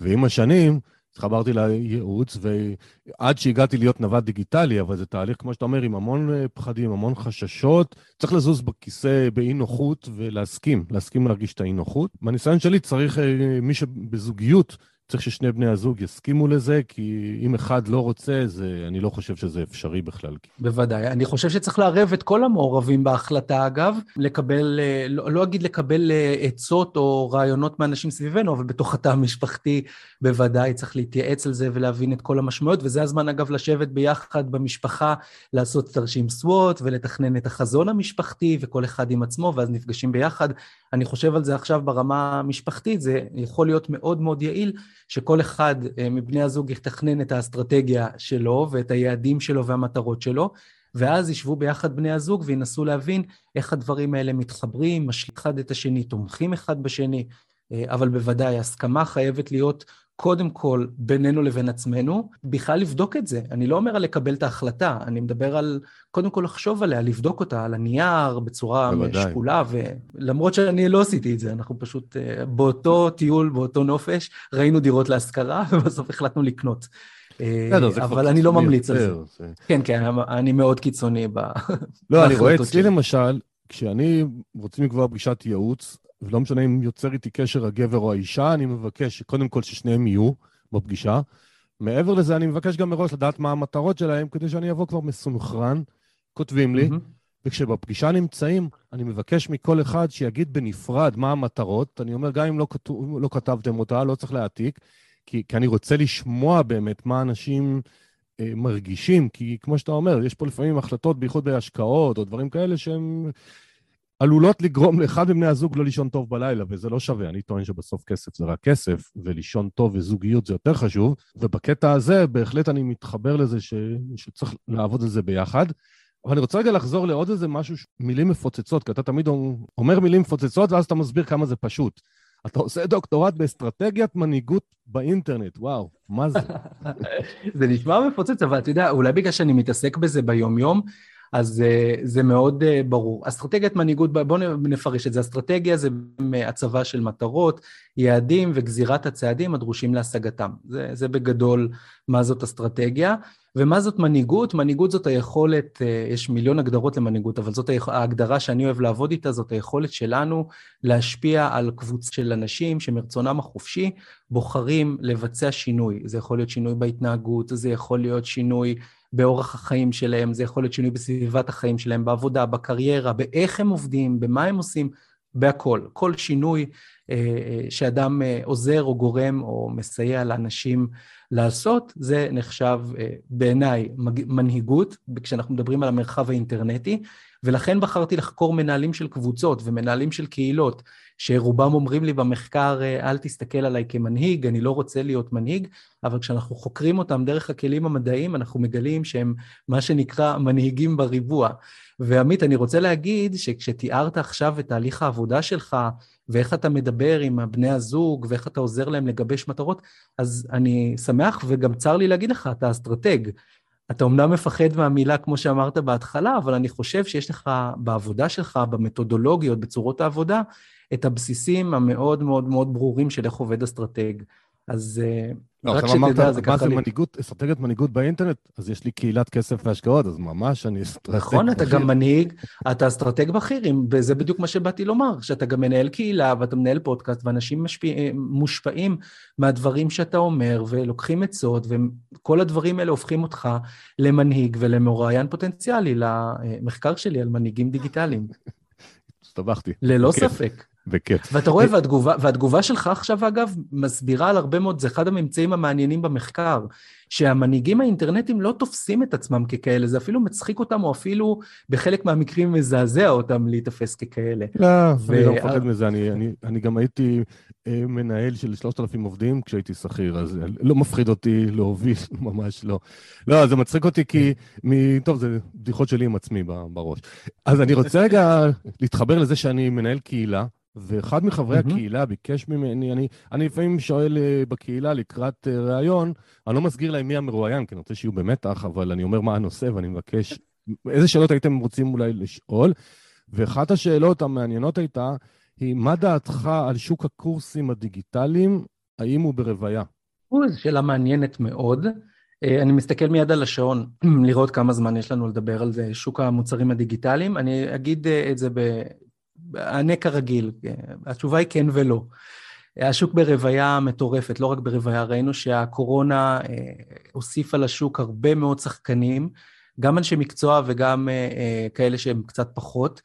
ועם השנים, התחברתי לייעוץ, ועד שהגעתי להיות נווד דיגיטלי, אבל זה תהליך, כמו שאתה אומר, עם המון אה, פחדים, המון חששות. צריך לזוז בכיסא באי נוחות ולהסכים, להסכים להרגיש את האי נוחות. בניסיון שלי צריך אה, מי שבזוגיות צריך ששני בני הזוג יסכימו לזה, כי אם אחד לא רוצה, זה, אני לא חושב שזה אפשרי בכלל. בוודאי. אני חושב שצריך לערב את כל המעורבים בהחלטה, אגב, לקבל, אה, לא, לא אגיד לקבל אה, עצות או רעיונות מאנשים סביבנו, אבל בתוך התא המשפחתי בוודאי צריך להתייעץ על זה ולהבין את כל המשמעויות, וזה הזמן, אגב, לשבת ביחד במשפחה, לעשות תרשים סוואט ולתכנן את החזון המשפחתי, וכל אחד עם עצמו, ואז נפגשים ביחד. אני חושב על זה עכשיו ברמה המשפחתית, זה יכול להיות מאוד מאוד יעיל. שכל אחד אה, מבני הזוג יתכנן את האסטרטגיה שלו ואת היעדים שלו והמטרות שלו, ואז ישבו ביחד בני הזוג וינסו להבין איך הדברים האלה מתחברים, משלים אחד את השני, תומכים אחד בשני, אה, אבל בוודאי הסכמה חייבת להיות קודם כל בינינו לבין עצמנו, בכלל לבדוק את זה. אני לא אומר על לקבל את ההחלטה, אני מדבר על קודם כל לחשוב עליה, לבדוק אותה על הנייר בצורה בוודאי. שקולה, ולמרות שאני לא עשיתי את זה, אנחנו פשוט אה, באותו טיול, באותו נופש, ראינו דירות להשכרה, ובסוף החלטנו לקנות. בסדר, כבר אבל אני לא ממליץ על זה. כן, כן, אני מאוד קיצוני ב... לא, אני רואה בהחלטות אצלי שלי. למשל, כשאני רוצים לקבוע פגישת ייעוץ, ולא משנה אם יוצר איתי קשר הגבר או האישה, אני מבקש קודם כל ששניהם יהיו בפגישה. מעבר לזה, אני מבקש גם מראש לדעת מה המטרות שלהם, כדי שאני אבוא כבר מסונכרן. כותבים לי, מהמם. וכשבפגישה נמצאים, אני מבקש מכל אחד שיגיד בנפרד מה המטרות. אני אומר, גם אם לא, כתוב, לא כתבתם אותה, לא צריך להעתיק, כי, כי אני רוצה לשמוע באמת מה אנשים אה, מרגישים, כי כמו שאתה אומר, יש פה לפעמים החלטות, בייחוד בהשקעות או דברים כאלה, שהן עלולות לגרום לאחד מבני הזוג לא לישון טוב בלילה, וזה לא שווה. אני טוען שבסוף כסף זה רק כסף, ולישון טוב וזוגיות זה יותר חשוב, ובקטע הזה בהחלט אני מתחבר לזה ש... שצריך לעבוד על זה ביחד. אבל אני רוצה רגע לחזור לעוד איזה משהו, ש- מילים מפוצצות, כי אתה תמיד אומר מילים מפוצצות, ואז אתה מסביר כמה זה פשוט. אתה עושה דוקטורט באסטרטגיית מנהיגות באינטרנט, וואו, מה זה? זה נשמע מפוצץ, אבל אתה יודע, אולי בגלל שאני מתעסק בזה ביום-יום, אז uh, זה מאוד uh, ברור. אסטרטגיית מנהיגות, בואו נפרש את זה. אסטרטגיה זה אה, הצבה של מטרות, יעדים וגזירת הצעדים הדרושים להשגתם. זה, זה בגדול מה זאת אסטרטגיה. ומה זאת מנהיגות? מנהיגות זאת היכולת, uh, יש מיליון הגדרות למנהיגות, אבל זאת ההגדרה שאני אוהב לעבוד איתה, זאת היכולת שלנו להשפיע על קבוצה של אנשים שמרצונם החופשי בוחרים לבצע שינוי. זה יכול להיות שינוי בהתנהגות, זה יכול להיות שינוי באורח החיים שלהם, זה יכול להיות שינוי בסביבת החיים שלהם, בעבודה, בקריירה, באיך הם עובדים, במה הם עושים, בהכל. כל שינוי אה, אה, שאדם אה, עוזר או גורם או מסייע לאנשים לעשות, זה נחשב אה, בעיניי מנהיגות, כשאנחנו מדברים על המרחב האינטרנטי, ולכן בחרתי לחקור מנהלים של קבוצות ומנהלים של קהילות, שרובם אומרים לי במחקר, אל תסתכל עליי כמנהיג, אני לא רוצה להיות מנהיג, אבל כשאנחנו חוקרים אותם דרך הכלים המדעיים, אנחנו מגלים שהם מה שנקרא מנהיגים בריבוע. ועמית, אני רוצה להגיד שכשתיארת עכשיו את תהליך העבודה שלך, ואיך אתה מדבר עם בני הזוג, ואיך אתה עוזר להם לגבש מטרות, אז אני שמח וגם צר לי להגיד לך, אתה אסטרטג. אתה אומנם מפחד מהמילה, כמו שאמרת בהתחלה, אבל אני חושב שיש לך בעבודה שלך, במתודולוגיות, בצורות העבודה, את הבסיסים המאוד מאוד מאוד ברורים של איך עובד אסטרטג. אז אה, לא, רק שתדע, זה מה ככה זה לי. מנהיגות, אסטרטגיית מנהיגות באינטרנט? אז יש לי קהילת כסף והשקעות, אז ממש אני אסטרטג. נכון, אתה. גם מנהיג, אתה אסטרטג בכיר, וזה בדיוק מה שבאתי לומר, שאתה גם מנהל קהילה ואתה מנהל פודקאסט, ואנשים משפיע, מושפעים מהדברים שאתה אומר, ולוקחים עצות, וכל הדברים האלה הופכים אותך למנהיג ולמרואיין פוטנציאלי למחקר שלי על מנהיגים דיגיטליים, הסתבכתי. ללא ספק. בכיף. ואתה רואה, והתגובה, והתגובה שלך עכשיו, אגב, מסבירה על הרבה מאוד, זה אחד הממצאים המעניינים במחקר, שהמנהיגים האינטרנטיים לא תופסים את עצמם ככאלה, זה אפילו מצחיק אותם, או אפילו בחלק מהמקרים מזעזע אותם להיתפס ככאלה. לא, אני לא ו- מפחד מזה, אני, אני, אני גם הייתי אה, מנהל של 3,000 עובדים כשהייתי שכיר, אז אה, לא מפחיד אותי להוביל, ממש לא. לא, זה מצחיק אותי כי, מ... טוב, זה בדיחות שלי עם עצמי בראש. אז אני רוצה רגע להתחבר לזה שאני מנהל קהילה, ואחד מחברי מהמם. הקהילה ביקש ממני, אני, אני לפעמים שואל אה, בקהילה לקראת אה, ראיון, אני לא מסגיר להם מי המרואיין, כי אני רוצה שיהיו במתח, אבל אני אומר מה הנושא ואני מבקש, איזה שאלות הייתם רוצים אולי לשאול? ואחת השאלות המעניינות הייתה, היא מה דעתך על שוק הקורסים הדיגיטליים, האם הוא ברוויה? או, זו שאלה מעניינת מאוד. אה, אני מסתכל מיד על השעון, לראות כמה זמן יש לנו לדבר על זה, שוק המוצרים הדיגיטליים. אני אגיד אה, את זה ב... אענה כרגיל, אה, התשובה היא כן ולא. השוק ברוויה מטורפת, לא רק ברוויה, ראינו שהקורונה אה, הוסיפה לשוק הרבה מאוד שחקנים, גם אנשי מקצוע וגם אה, אה, כאלה שהם קצת פחות,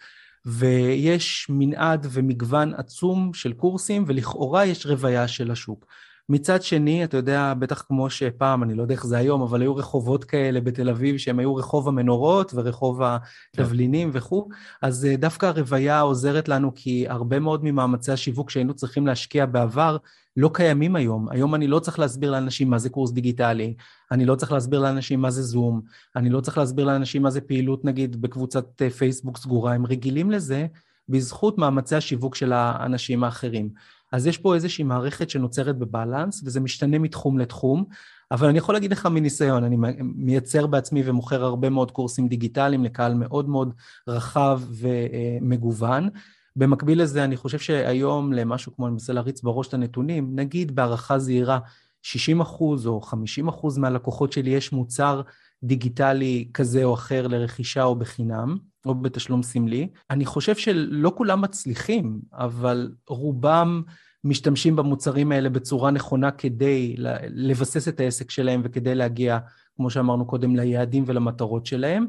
ויש מנעד ומגוון עצום של קורסים, ולכאורה יש רוויה של השוק. מצד שני, אתה יודע, בטח כמו שפעם, אני לא יודע איך זה היום, אבל היו רחובות כאלה בתל אביב שהם היו רחוב המנורות ורחוב התבלינים וכו', אז אה, דווקא הרוויה עוזרת לנו כי הרבה מאוד ממאמצי השיווק שהיינו צריכים להשקיע בעבר לא קיימים היום. היום אני לא צריך להסביר לאנשים מה זה קורס דיגיטלי, אני לא צריך להסביר לאנשים מה זה זום, אני לא צריך להסביר לאנשים מה זה פעילות נגיד בקבוצת אה, פייסבוק סגורה, הם רגילים לזה בזכות מאמצי השיווק של האנשים האחרים. אז יש פה איזושהי מערכת שנוצרת בבלנס, וזה משתנה מתחום לתחום, אבל אני יכול להגיד לך מניסיון, אני מייצר בעצמי ומוכר הרבה מאוד קורסים דיגיטליים לקהל מאוד מאוד רחב ומגוון. במקביל לזה, אני חושב שהיום למשהו כמו, אני מנסה להריץ בראש את הנתונים, נגיד בהערכה זהירה 60 אחוז או 50 אחוז מהלקוחות שלי יש מוצר דיגיטלי כזה או אחר לרכישה או בחינם, או בתשלום סמלי. אני חושב שלא כולם מצליחים, אבל רובם משתמשים במוצרים האלה בצורה נכונה כדי לבסס את העסק שלהם וכדי להגיע, כמו שאמרנו קודם, ליעדים ולמטרות שלהם.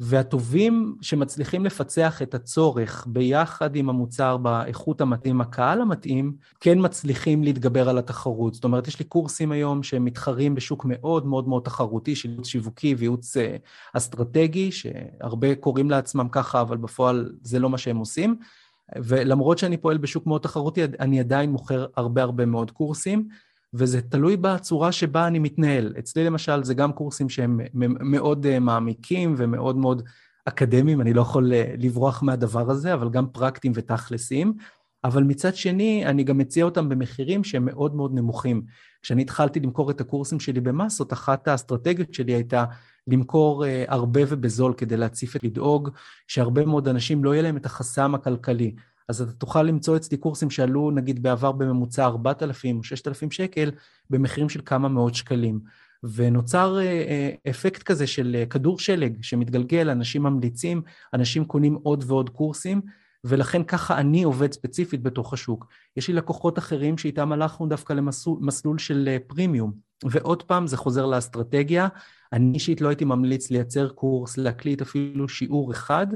והטובים שמצליחים לפצח את הצורך ביחד עם המוצר באיכות המתאים, הקהל המתאים, כן מצליחים להתגבר על התחרות. זאת אומרת, יש לי קורסים היום שמתחרים בשוק מאוד מאוד מאוד תחרותי של ייעוץ שיווקי וייעוץ אה, אסטרטגי, שהרבה קוראים לעצמם ככה, אבל בפועל זה לא מה שהם עושים. ולמרות שאני פועל בשוק מאוד תחרותי, אני עדיין מוכר הרבה הרבה מאוד קורסים. וזה תלוי בצורה שבה אני מתנהל. אצלי למשל זה גם קורסים שהם מאוד אה, מעמיקים ומאוד מאוד אקדמיים, אני לא יכול אה, לברוח מהדבר הזה, אבל גם פרקטיים ותכלסיים. אבל מצד שני, אני גם מציע אותם במחירים שהם מאוד מאוד נמוכים. כשאני התחלתי למכור את הקורסים שלי במסות, אחת האסטרטגיות שלי הייתה למכור אה, הרבה ובזול כדי להציף את לדאוג שהרבה מאוד אנשים לא יהיה להם את החסם הכלכלי. אז אתה תוכל למצוא אצלי קורסים שעלו נגיד בעבר בממוצע 4,000 או 6,000 שקל במחירים של כמה מאות שקלים. ונוצר אה, אה, אפקט כזה של אה, כדור שלג שמתגלגל, אנשים ממליצים, אנשים קונים עוד ועוד קורסים, ולכן ככה אני עובד ספציפית בתוך השוק. יש לי לקוחות אחרים שאיתם הלכנו דווקא למסלול של פרימיום, ועוד פעם זה חוזר לאסטרטגיה. אני אישית לא הייתי ממליץ לייצר קורס, להקליט אפילו שיעור אחד,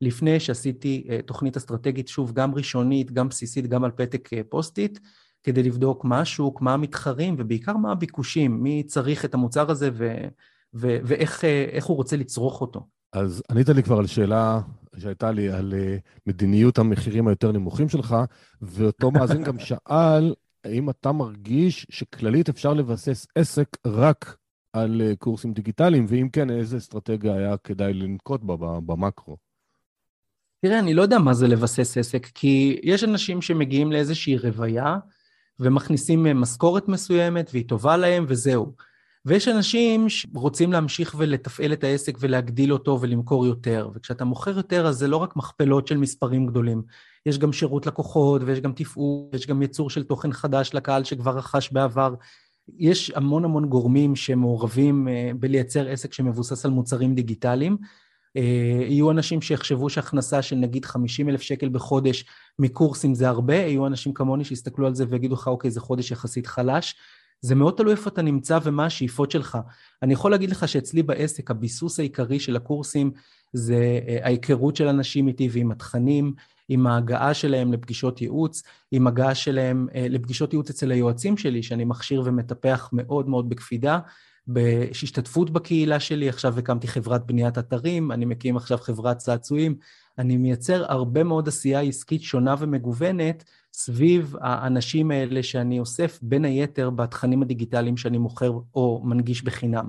לפני שעשיתי אה, תוכנית אסטרטגית, שוב, גם ראשונית, גם בסיסית, גם על פתק אה, post-it, כדי לבדוק מה השוק, מה המתחרים, ובעיקר מה הביקושים, מי צריך את המוצר הזה ו- ו- ואיך אה, הוא רוצה לצרוך אותו. אז ענית לי כבר על שאלה שהייתה לי על מדיניות המחירים היותר נמוכים שלך, ואותו מאזין גם שאל, האם אתה מרגיש שכללית אפשר לבסס עסק רק על קורסים דיגיטליים, ואם כן, איזה אסטרטגיה היה כדאי לנקוט בה במקרו? תראה, אני לא יודע מה זה לבסס עסק, כי יש אנשים שמגיעים לאיזושהי רוויה ומכניסים משכורת מסוימת והיא טובה להם וזהו. ויש אנשים שרוצים להמשיך ולתפעל את העסק ולהגדיל אותו ולמכור יותר. וכשאתה מוכר יותר, אז זה לא רק מכפלות של מספרים גדולים. יש גם שירות לקוחות, ויש גם תפעול, ויש גם ייצור של תוכן חדש לקהל שכבר רכש בעבר. יש המון המון גורמים שמעורבים אה, בלייצר עסק שמבוסס על מוצרים דיגיטליים, יהיו אנשים שיחשבו שהכנסה של נגיד 50 אלף שקל בחודש מקורסים זה הרבה, יהיו אנשים כמוני שיסתכלו על זה ויגידו לך, אוקיי, זה חודש יחסית חלש. זה מאוד תלוי איפה אתה נמצא ומה השאיפות שלך. אני יכול להגיד לך שאצלי בעסק הביסוס העיקרי של הקורסים זה אה, ההיכרות של אנשים איתי ועם התכנים, עם ההגעה שלהם לפגישות ייעוץ, עם הגעה שלהם אה, לפגישות ייעוץ אצל היועצים שלי, שאני מכשיר ומטפח מאוד מאוד בקפידה, בהשתתפות בקהילה שלי, עכשיו הקמתי חברת בניית אתרים, אני מקים עכשיו חברת צעצועים, אני מייצר הרבה מאוד עשייה עסקית שונה ומגוונת סביב האנשים האלה שאני אוסף, בין היתר בתכנים הדיגיטליים שאני מוכר או מנגיש בחינם.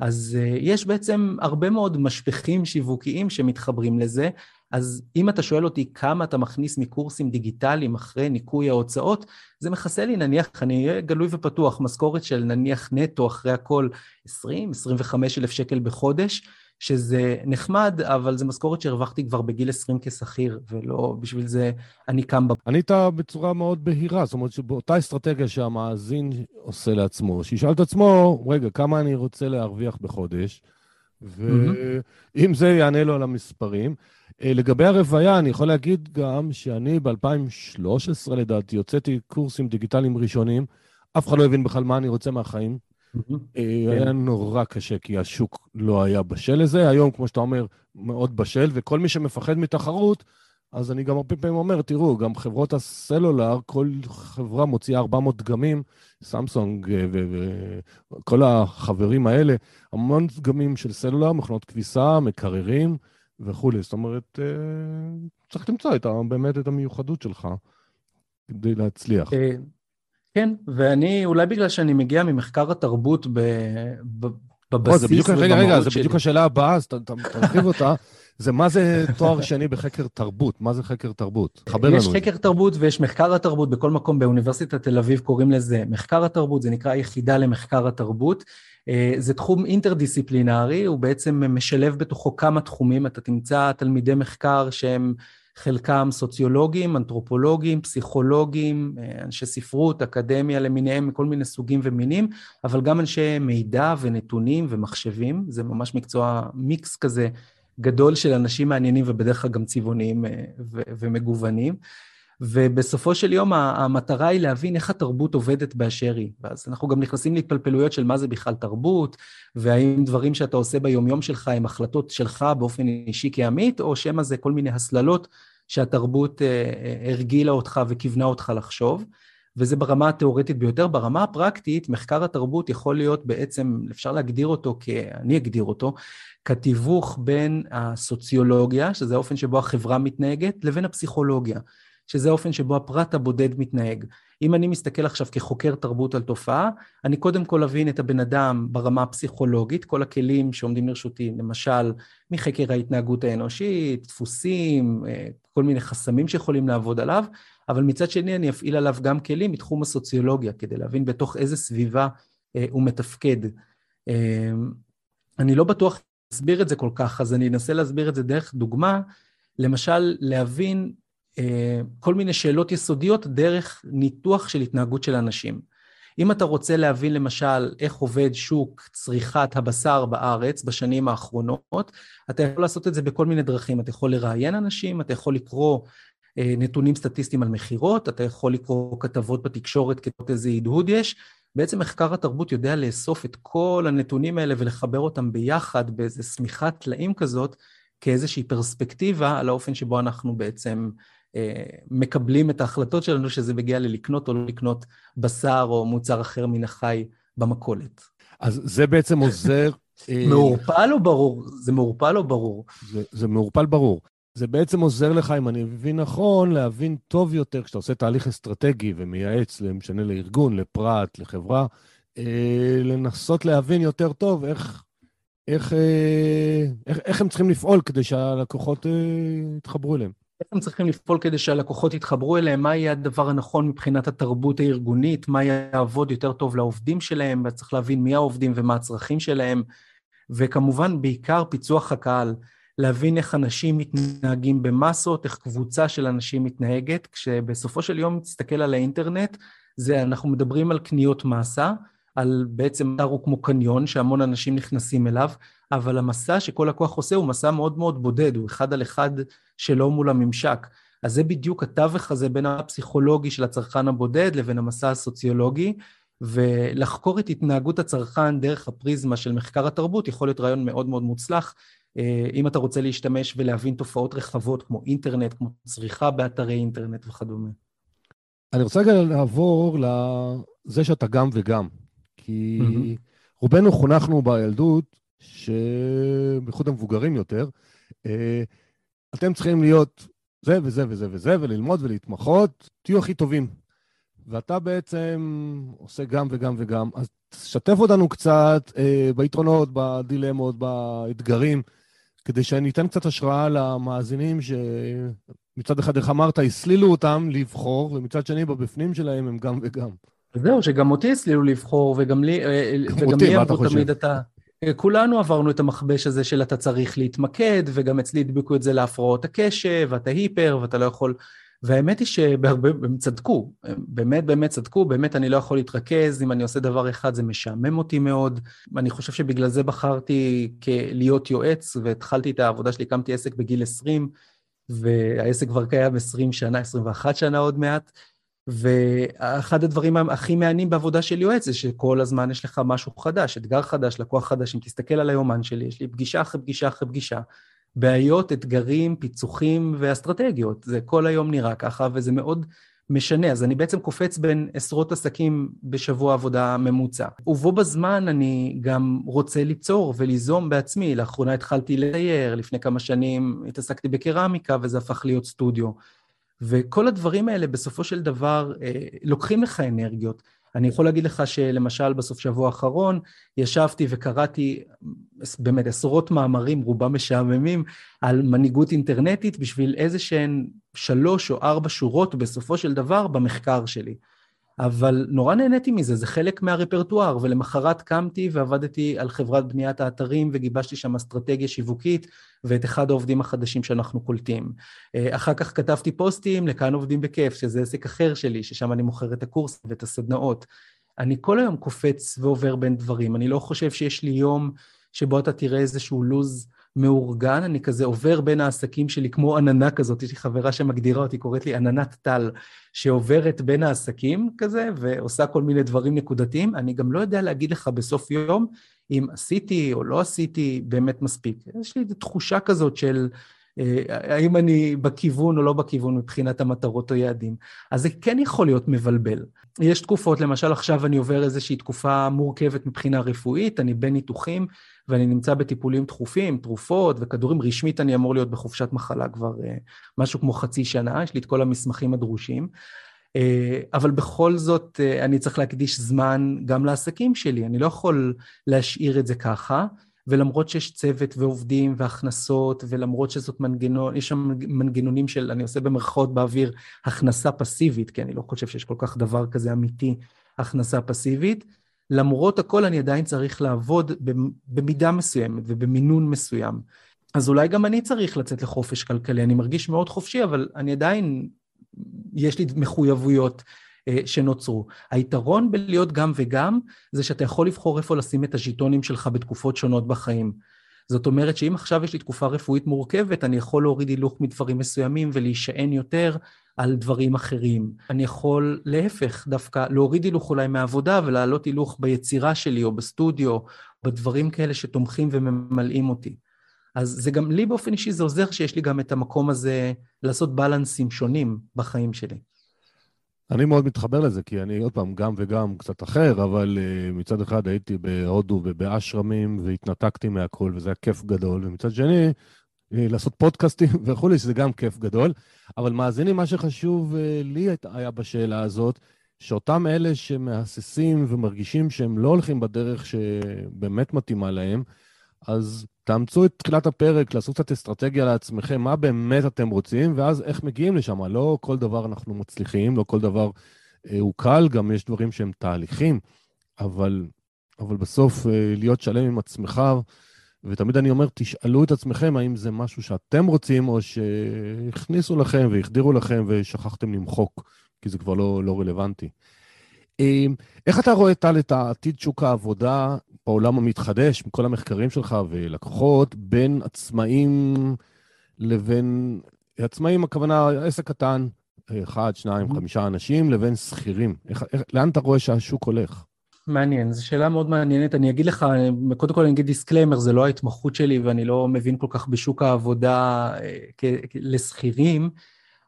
אז uh, יש בעצם הרבה מאוד משפכים שיווקיים שמתחברים לזה, אז אם אתה שואל אותי כמה אתה מכניס מקורסים דיגיטליים אחרי ניקוי ההוצאות, זה מכסה לי נניח, אני אהיה גלוי ופתוח, משכורת של נניח נטו אחרי הכל 20-25 אלף שקל בחודש, שזה נחמד, אבל זו משכורת שהרווחתי כבר בגיל 20 כשכיר, ולא בשביל זה אני קם בבוקר. ענית בצורה מאוד בהירה, זאת אומרת שבאותה אסטרטגיה שהמאזין עושה לעצמו, שישאל את עצמו, רגע, כמה אני רוצה להרוויח בחודש, ואם זה יענה לו על המספרים. אה, לגבי הרוויה, אני יכול להגיד גם שאני ב-2013, לדעתי, הוצאתי קורסים דיגיטליים ראשונים, אף אחד לא הבין בכלל מה אני רוצה מהחיים. אה, היה כן. נורא קשה, כי השוק לא היה בשל לזה. היום, כמו שאתה אומר, מאוד בשל, וכל מי שמפחד מתחרות, אז אני גם הרבה פעמים אומר, תראו, גם חברות הסלולר, כל חברה מוציאה 400 דגמים, סמסונג אה, וכל החברים האלה, המון דגמים של סלולר, מכונות כביסה, מקררים וכולי. זאת אומרת, אה, צריך למצוא את, באמת את המיוחדות שלך כדי להצליח. כן, ואני, אולי בגלל שאני מגיע ממחקר התרבות ב, ב, בבסיס ובמהות שלי. רגע, רגע, זה בדיוק השאלה הבאה, אז תרחיב אותה. זה מה זה תואר שני בחקר תרבות? מה זה חקר תרבות? חבר לנו. יש חקר תרבות ויש מחקר התרבות, בכל מקום באוניברסיטת תל אביב קוראים לזה מחקר התרבות, זה נקרא יחידה למחקר התרבות. אה, זה תחום אינטרדיסציפלינרי, הוא בעצם משלב בתוכו כמה תחומים, אתה תמצא תלמידי מחקר שהם חלקם סוציולוגים, אנתרופולוגים, פסיכולוגים, אה, אנשי ספרות, אקדמיה למיניהם, מכל מיני סוגים ומינים, אבל גם אנשי מידע ונתונים ומחשבים, זה ממש מקצוע מיקס כזה גדול של אנשים מעניינים ובדרך כלל גם צבעוניים אה, ומגוונים. ובסופו של יום המטרה היא להבין איך התרבות עובדת באשר היא. ואז אנחנו גם נכנסים להתפלפלויות של מה זה בכלל תרבות, והאם דברים שאתה עושה ביומיום שלך הם החלטות שלך באופן אישי כעמית, או שמא זה כל מיני הסללות שהתרבות אה, אה, הרגילה אותך וכיוונה אותך לחשוב. וזה ברמה התיאורטית ביותר. ברמה הפרקטית, מחקר התרבות יכול להיות בעצם, אפשר להגדיר אותו, כ... אני אגדיר אותו, כתיווך בין הסוציולוגיה, שזה האופן שבו החברה מתנהגת, לבין הפסיכולוגיה. שזה האופן שבו הפרט הבודד מתנהג. אם אני מסתכל עכשיו כחוקר תרבות על תופעה, אני קודם כל אבין את הבן אדם ברמה הפסיכולוגית, כל הכלים שעומדים לרשותי, למשל, מחקר ההתנהגות האנושית, דפוסים, אה, כל מיני חסמים שיכולים לעבוד עליו, אבל מצד שני אני אפעיל עליו גם כלים מתחום הסוציולוגיה, כדי להבין בתוך איזה סביבה אה, הוא מתפקד. אה, אני לא בטוח להסביר את זה כל כך, אז אני אנסה להסביר את זה דרך דוגמה, למשל, להבין כל מיני שאלות יסודיות דרך ניתוח של התנהגות של אנשים. אם אתה רוצה להבין למשל איך עובד שוק צריכת הבשר בארץ בשנים האחרונות, אתה יכול לעשות את זה בכל מיני דרכים. אתה יכול לראיין אנשים, אתה יכול לקרוא אה, נתונים סטטיסטיים על מכירות, אתה יכול לקרוא כתבות בתקשורת כתות איזה הדהוד יש. בעצם מחקר התרבות יודע לאסוף את כל הנתונים האלה ולחבר אותם ביחד באיזה שמיכת טלאים כזאת, כאיזושהי פרספקטיבה על האופן שבו אנחנו בעצם אה, מקבלים את ההחלטות שלנו שזה מגיע ללקנות או לא לקנות בשר או מוצר אחר מן החי במכולת. אז זה בעצם עוזר... אה, מעורפל או ברור? זה מעורפל או ברור? זה, זה מעורפל ברור. זה בעצם עוזר לך, אם אני מבין נכון, להבין טוב יותר, כשאתה עושה תהליך אסטרטגי ומייעץ, למשנה לארגון, לפרט, לחברה, אה, לנסות להבין יותר טוב איך, איך, אה, איך, איך הם צריכים לפעול כדי שהלקוחות אה, יתחברו אליהם. איך הם צריכים לפעול כדי שהלקוחות יתחברו אליהם, מה יהיה הדבר הנכון מבחינת התרבות הארגונית, מה יעבוד יותר טוב לעובדים שלהם, וצריך להבין מי העובדים ומה הצרכים שלהם, וכמובן בעיקר פיצוח הקהל, להבין איך אנשים מתנהגים במסות, איך קבוצה של אנשים מתנהגת, כשבסופו של יום תסתכל על האינטרנט, זה, אנחנו מדברים על קניות מסה, על בעצם אתר הוא כמו קניון שהמון אנשים נכנסים אליו, אבל המסע שכל לקוח עושה הוא מסע מאוד מאוד בודד, הוא אחד על אחד שלו מול הממשק. אז זה בדיוק התווך הזה בין הפסיכולוגי של הצרכן הבודד לבין המסע הסוציולוגי, ולחקור את התנהגות הצרכן דרך הפריזמה של מחקר התרבות יכול להיות רעיון מאוד מאוד מוצלח. אה, אם אתה רוצה להשתמש ולהבין תופעות רחבות כמו אינטרנט, כמו צריכה באתרי אינטרנט וכדומה. אני רוצה רגע לעבור לזה שאתה גם וגם. כי mm-hmm. רובנו חונכנו בילדות, שבייחוד המבוגרים יותר, אה, אתם צריכים להיות זה וזה וזה וזה, וללמוד ולהתמחות, תהיו הכי טובים. ואתה בעצם עושה גם וגם וגם. אז תשתף אותנו קצת אה, ביתרונות, בדילמות, באתגרים, כדי שאני אתן קצת השראה למאזינים שמצד אחד, איך אמרת, הסלילו אותם לבחור, ומצד שני, בבפנים שלהם הם גם וגם. זהו, שגם אותי הסלילו לבחור, וגם לי, אה, וגם אותי, לי אמרו תמיד אתה... כולנו עברנו את המכבש הזה של אתה צריך להתמקד, וגם אצלי הדביקו את זה להפרעות הקשב, ואתה היפר, ואתה לא יכול... והאמת היא שבהרבה, הם צדקו, הם באמת באמת צדקו, באמת אני לא יכול להתרכז, אם אני עושה דבר אחד זה משעמם אותי מאוד. אני חושב שבגלל זה בחרתי להיות יועץ, והתחלתי את העבודה שלי, הקמתי עסק בגיל 20, והעסק כבר קיים 20 שנה, 21 שנה עוד מעט. ואחד הדברים הכי מעניינים בעבודה של יועץ זה שכל הזמן יש לך משהו חדש, אתגר חדש, לקוח חדש. אם תסתכל על היומן שלי, יש לי פגישה אחרי פגישה אחרי פגישה. בעיות, אתגרים, פיצוחים ואסטרטגיות. זה כל היום נראה ככה, וזה מאוד משנה. אז אני בעצם קופץ בין עשרות עסקים בשבוע עבודה ממוצע. ובו בזמן אני גם רוצה ליצור וליזום בעצמי. לאחרונה התחלתי לצייר, לפני כמה שנים התעסקתי בקרמיקה וזה הפך להיות סטודיו. וכל הדברים האלה בסופו של דבר אה, לוקחים לך אנרגיות. אני יכול להגיד לך שלמשל בסוף שבוע האחרון ישבתי וקראתי באמת עשרות מאמרים, רובם משעממים, על מנהיגות אינטרנטית בשביל איזה שהן שלוש או ארבע שורות בסופו של דבר במחקר שלי. אבל נורא נהניתי מזה, זה חלק מהרפרטואר, ולמחרת קמתי ועבדתי על חברת בניית האתרים וגיבשתי שם אסטרטגיה שיווקית ואת אחד העובדים החדשים שאנחנו קולטים. אה, אחר כך כתבתי פוסטים לכאן עובדים בכיף, שזה עסק אחר שלי, ששם אני מוכר את הקורס ואת הסדנאות. אני כל היום קופץ ועובר בין דברים, אני לא חושב שיש לי יום שבו אתה תראה איזשהו לוז מאורגן, אני כזה עובר בין העסקים שלי כמו עננה כזאת, יש לי חברה שמגדירה אותי, קוראת לי עננת טל, שעוברת בין העסקים כזה, ועושה כל מיני דברים נקודתיים. אני גם לא יודע להגיד לך בסוף יום אם עשיתי או לא עשיתי באמת מספיק. יש לי תחושה כזאת של... אה, האם אני בכיוון או לא בכיוון מבחינת המטרות או יעדים. אז זה כן יכול להיות מבלבל. יש תקופות, למשל עכשיו אני עובר איזושהי תקופה מורכבת מבחינה רפואית, אני בין ניתוחים ואני נמצא בטיפולים דחופים, תרופות וכדורים, רשמית אני אמור להיות בחופשת מחלה כבר אה, משהו כמו חצי שנה, יש לי את כל המסמכים הדרושים. אה, אבל בכל זאת אני צריך להקדיש זמן גם לעסקים שלי, אני לא יכול להשאיר את זה ככה. ולמרות שיש צוות ועובדים והכנסות, ולמרות שזאת מנגנון, יש שם מנגנונים של, אני עושה במרכאות באוויר, הכנסה פסיבית, כי אני לא חושב שיש כל כך דבר כזה אמיתי, הכנסה פסיבית. למרות הכל אני עדיין צריך לעבוד במידה מסוימת ובמינון מסוים. אז אולי גם אני צריך לצאת לחופש כלכלי, אני מרגיש מאוד חופשי, אבל אני עדיין, יש לי מחויבויות שנוצרו. היתרון בלהיות גם וגם, זה שאתה יכול לבחור איפה לשים את הז'יטונים שלך בתקופות שונות בחיים. זאת אומרת שאם עכשיו יש לי תקופה רפואית מורכבת, אני יכול להוריד הילוך מדברים מסוימים ולהישען יותר על דברים אחרים. אני יכול, להפך, דווקא להוריד הילוך אולי מהעבודה ולהעלות הילוך ביצירה שלי או בסטודיו, בדברים כאלה שתומכים וממלאים אותי. אז זה גם, לי באופן אישי זה עוזר שיש לי גם את המקום הזה לעשות בלנסים שונים בחיים שלי. אני מאוד מתחבר לזה, כי אני עוד פעם גם וגם קצת אחר, אבל uh, מצד אחד הייתי בהודו ובאשרמים והתנתקתי מהכל, וזה היה כיף גדול, ומצד שני, uh, לעשות פודקאסטים וכולי, שזה גם כיף גדול. אבל מאזינים, מה שחשוב uh, לי היה בשאלה הזאת, שאותם אלה שמהססים ומרגישים שהם לא הולכים בדרך שבאמת מתאימה להם, אז תאמצו את תחילת הפרק, לעשות קצת אסטרטגיה לעצמכם, מה באמת אתם רוצים, ואז איך מגיעים לשם. לא כל דבר אנחנו מצליחים, לא כל דבר אה, הוא קל, גם יש דברים שהם תהליכים, אבל, אבל בסוף אה, להיות שלם עם עצמך, ותמיד אני אומר, תשאלו את עצמכם האם זה משהו שאתם רוצים, או שהכניסו לכם והחדירו לכם ושכחתם למחוק, כי זה כבר לא, לא רלוונטי. איך אתה רואה, טל, את העתיד שוק העבודה בעולם המתחדש, מכל המחקרים שלך ולקוחות, בין עצמאים לבין... עצמאים, הכוונה עסק קטן, אחד, שניים, mm-hmm. חמישה אנשים, לבין שכירים. איך, איך, לאן אתה רואה שהשוק הולך? מעניין, זו שאלה מאוד מעניינת. אני אגיד לך, קודם כל אני אגיד disclaimer, זה לא ההתמחות שלי ואני לא מבין כל כך בשוק העבודה אה, לשכירים,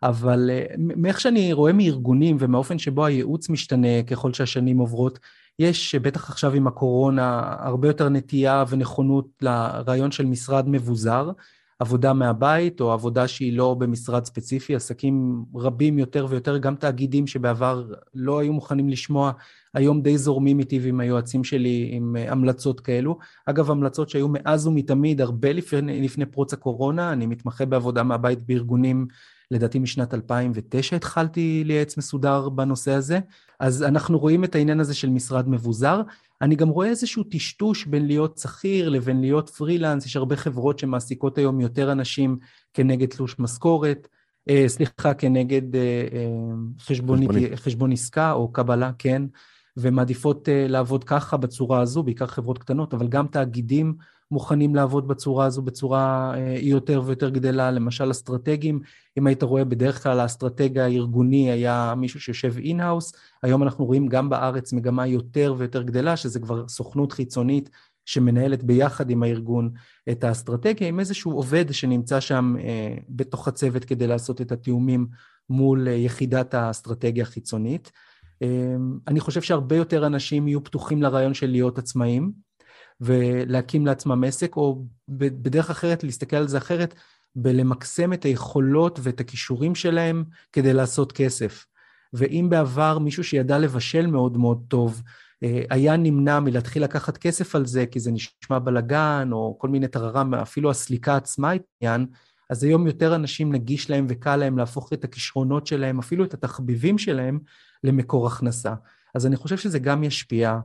אבל אה, מאיך שאני רואה מארגונים ומהאופן שבו הייעוץ משתנה ככל שהשנים עוברות, יש בטח עכשיו עם הקורונה הרבה יותר נטייה ונכונות לרעיון של משרד מבוזר, עבודה מהבית או עבודה שהיא לא במשרד ספציפי, עסקים רבים יותר ויותר, גם תאגידים שבעבר לא היו מוכנים לשמוע, היום די זורמים איתי ועם היועצים שלי עם המלצות כאלו. אגב, המלצות שהיו מאז ומתמיד, הרבה לפני, לפני פרוץ הקורונה, אני מתמחה בעבודה מהבית בארגונים לדעתי משנת 2009 התחלתי לייעץ מסודר בנושא הזה, אז אנחנו רואים את העניין הזה של משרד מבוזר. אני גם רואה איזשהו טשטוש בין להיות שכיר לבין להיות פרילנס, יש הרבה חברות שמעסיקות היום יותר אנשים כנגד תלוש משכורת, אה, סליחה, כנגד אה, אה, חשבון, חשבון עסקה או קבלה, כן, ומעדיפות אה, לעבוד ככה בצורה הזו, בעיקר חברות קטנות, אבל גם תאגידים מוכנים לעבוד בצורה הזו בצורה אה, יותר ויותר גדלה, למשל אסטרטגים, אם היית רואה בדרך כלל האסטרטג הארגוני היה מישהו שיושב in-house, היום אנחנו רואים גם בארץ מגמה יותר ויותר גדלה, שזה כבר סוכנות חיצונית שמנהלת ביחד עם הארגון את האסטרטגיה, עם איזשהו עובד שנמצא שם אה, בתוך הצוות כדי לעשות את התיאומים מול אה, יחידת האסטרטגיה החיצונית. אני חושב שהרבה יותר אנשים יהיו פתוחים לרעיון של להיות עצמאים, ולהקים לעצמם עסק, או בדרך אחרת, להסתכל על זה אחרת, בלמקסם את היכולות ואת הכישורים שלהם כדי לעשות כסף. ואם בעבר מישהו שידע לבשל מאוד מאוד טוב, אה, היה נמנע מלהתחיל לקחת כסף על זה, כי זה נשמע בלאגן, או כל מיני טררם, אפילו הסליקה עצמה היא עניין, אז היום יותר אנשים נגיש להם וקל להם להפוך את הכישרונות שלהם, אפילו את התחביבים שלהם, למקור הכנסה. אז אני חושב שזה גם ישפיע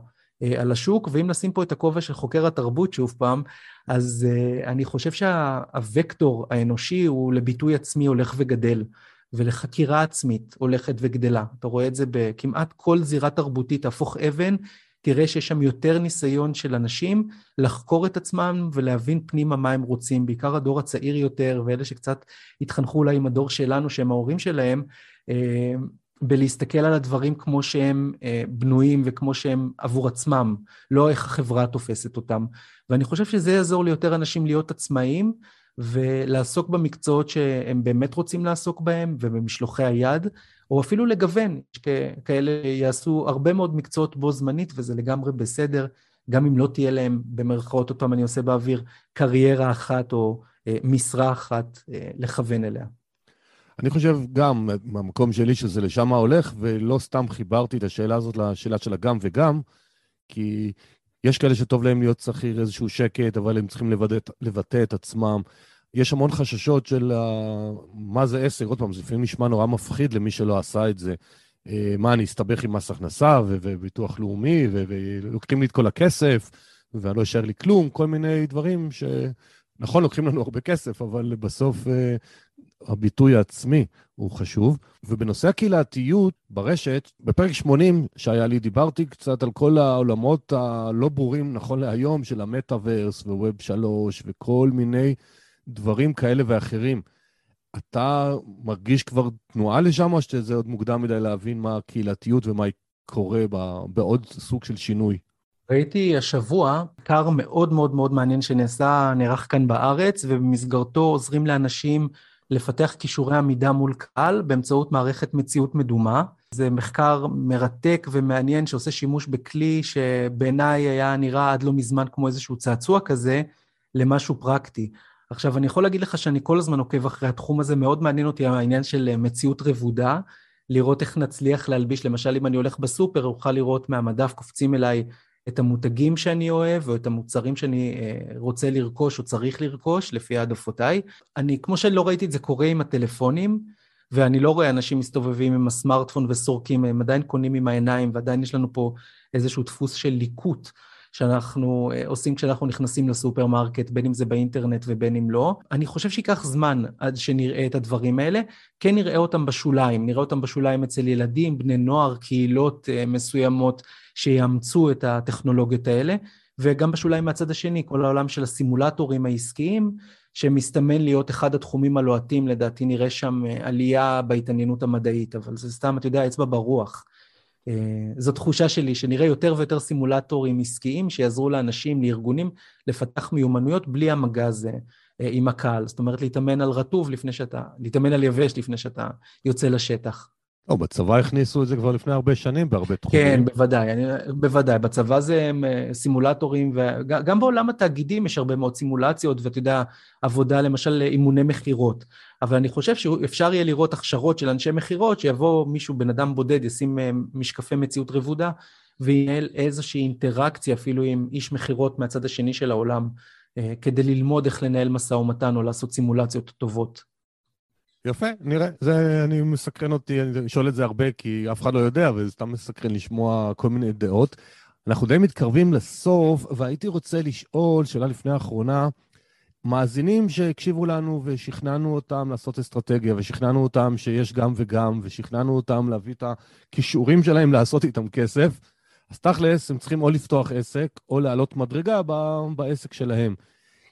על השוק, ואם נשים פה את הכובע של חוקר התרבות שוב פעם, אז אה, אני חושב שהווקטור האנושי הוא לביטוי עצמי הולך וגדל, ולחקירה עצמית הולכת וגדלה. אתה רואה את זה בכמעט כל זירה תרבותית, תהפוך אבן, תראה שיש שם יותר ניסיון של אנשים לחקור את עצמם ולהבין פנימה מה הם רוצים, בעיקר הדור הצעיר יותר, ואלה שקצת התחנכו אולי עם הדור שלנו, שהם ההורים שלהם, אה, בלהסתכל על הדברים כמו שהם אה, בנויים וכמו שהם עבור עצמם, לא איך החברה תופסת אותם. ואני חושב שזה יעזור ליותר אנשים להיות עצמאיים ולעסוק במקצועות שהם באמת רוצים לעסוק בהם ובמשלוחי היד, או אפילו לגוון, כאלה יעשו הרבה מאוד מקצועות בו זמנית וזה לגמרי בסדר, גם אם לא תהיה להם, במרכאות אותם אני עושה באוויר, קריירה אחת או אה, משרה אחת אה, לכוון אליה. אני חושב גם, מהמקום שלי, שזה לשם הולך, ולא סתם חיברתי את השאלה הזאת לשאלה של הגם וגם, כי יש כאלה שטוב להם להיות שכיר איזשהו שקט, אבל הם צריכים לבטא, לבטא את עצמם. יש המון חששות של uh, מה זה עסק, עוד פעם, זה לפעמים נשמע נורא מפחיד למי שלא עשה את זה. Uh, מה, אני אסתבך עם מס הכנסה וביטוח לאומי, ולוקחים לי את כל הכסף, ואני לא אשאר לי כלום, כל מיני דברים ש... נכון, לוקחים לנו הרבה כסף, אבל בסוף uh, הביטוי העצמי הוא חשוב. ובנושא הקהילתיות ברשת, בפרק 80 שהיה לי, דיברתי קצת על כל העולמות הלא ברורים נכון להיום של המטאוורס וווב 3 וכל מיני דברים כאלה ואחרים. אתה מרגיש כבר תנועה לשם, או שזה עוד מוקדם מדי להבין מה הקהילתיות ומה קורה בעוד סוג של שינוי? ראיתי השבוע קר מאוד מאוד מאוד מעניין שנעשה, נערך כאן בארץ, ובמסגרתו עוזרים לאנשים לפתח כישורי עמידה מול קהל באמצעות מערכת מציאות מדומה. זה מחקר מרתק ומעניין שעושה שימוש בכלי שבעיניי היה נראה עד לא מזמן כמו איזשהו צעצוע כזה, למשהו פרקטי. עכשיו, אני יכול להגיד לך שאני כל הזמן עוקב אחרי התחום הזה, מאוד מעניין אותי העניין של מציאות רבודה, לראות איך נצליח להלביש, למשל אם אני הולך בסופר, אוכל לראות מהמדף קופצים אליי את המותגים שאני אוהב, או את המוצרים שאני אה, רוצה לרכוש או צריך לרכוש, לפי העדפותיי. אני, כמו שאני לא ראיתי את זה קורה עם הטלפונים, ואני לא רואה אנשים מסתובבים עם הסמארטפון וסורקים, הם עדיין קונים עם העיניים, ועדיין יש לנו פה איזשהו דפוס של ליקוט. שאנחנו אה, עושים כשאנחנו נכנסים לסופרמרקט, בין אם זה באינטרנט ובין אם לא. אני חושב שייקח זמן עד שנראה את הדברים האלה. כן נראה אותם בשוליים, נראה אותם בשוליים אצל ילדים, בני נוער, קהילות אה, מסוימות שיאמצו את הטכנולוגיות האלה, וגם בשוליים מהצד השני, כל העולם של הסימולטורים העסקיים, שמסתמן להיות אחד התחומים הלוהטים, לדעתי נראה שם אה, עלייה בהתעניינות המדעית, אבל זה סתם, אתה יודע, אצבע ברוח. אה, זו תחושה שלי, שנראה יותר ויותר סימולטורים עסקיים שיעזרו לאנשים, לארגונים, לפתח מיומנויות בלי המגע הזה אה, עם הקהל. זאת אומרת, להתאמן על רטוב לפני שאתה, להתאמן על יבש לפני שאתה יוצא לשטח. לא, בצבא הכניסו את זה כבר לפני הרבה שנים בהרבה תחומים. כן, בוודאי, אני, בוודאי. בצבא זה אה, סימולטורים, וגם בעולם התאגידים יש הרבה מאוד סימולציות, ואתה יודע, עבודה, למשל, אימוני מכירות. אבל אני חושב שאפשר יהיה לראות הכשרות של אנשי מכירות, שיבוא מישהו, בן אדם בודד, ישים אה, משקפי מציאות רבודה, וינהל איזושהי אינטראקציה אפילו עם איש מכירות מהצד השני של העולם, אה, כדי ללמוד איך לנהל משא ומתן או לעשות סימולציות טובות. יפה, נראה. זה, אני מסקרן אותי, אני שואל את זה הרבה, כי אף אחד לא יודע, וזה סתם מסקרן לשמוע כל מיני דעות. אנחנו די מתקרבים לסוף, והייתי רוצה לשאול, שאלה לפני האחרונה, מאזינים שהקשיבו לנו ושכנענו אותם לעשות אסטרטגיה, ושכנענו אותם שיש גם וגם, ושכנענו אותם להביא את הכישורים שלהם לעשות איתם כסף, אז תכלס, הם צריכים או לפתוח עסק, או לעלות מדרגה בעסק שלהם.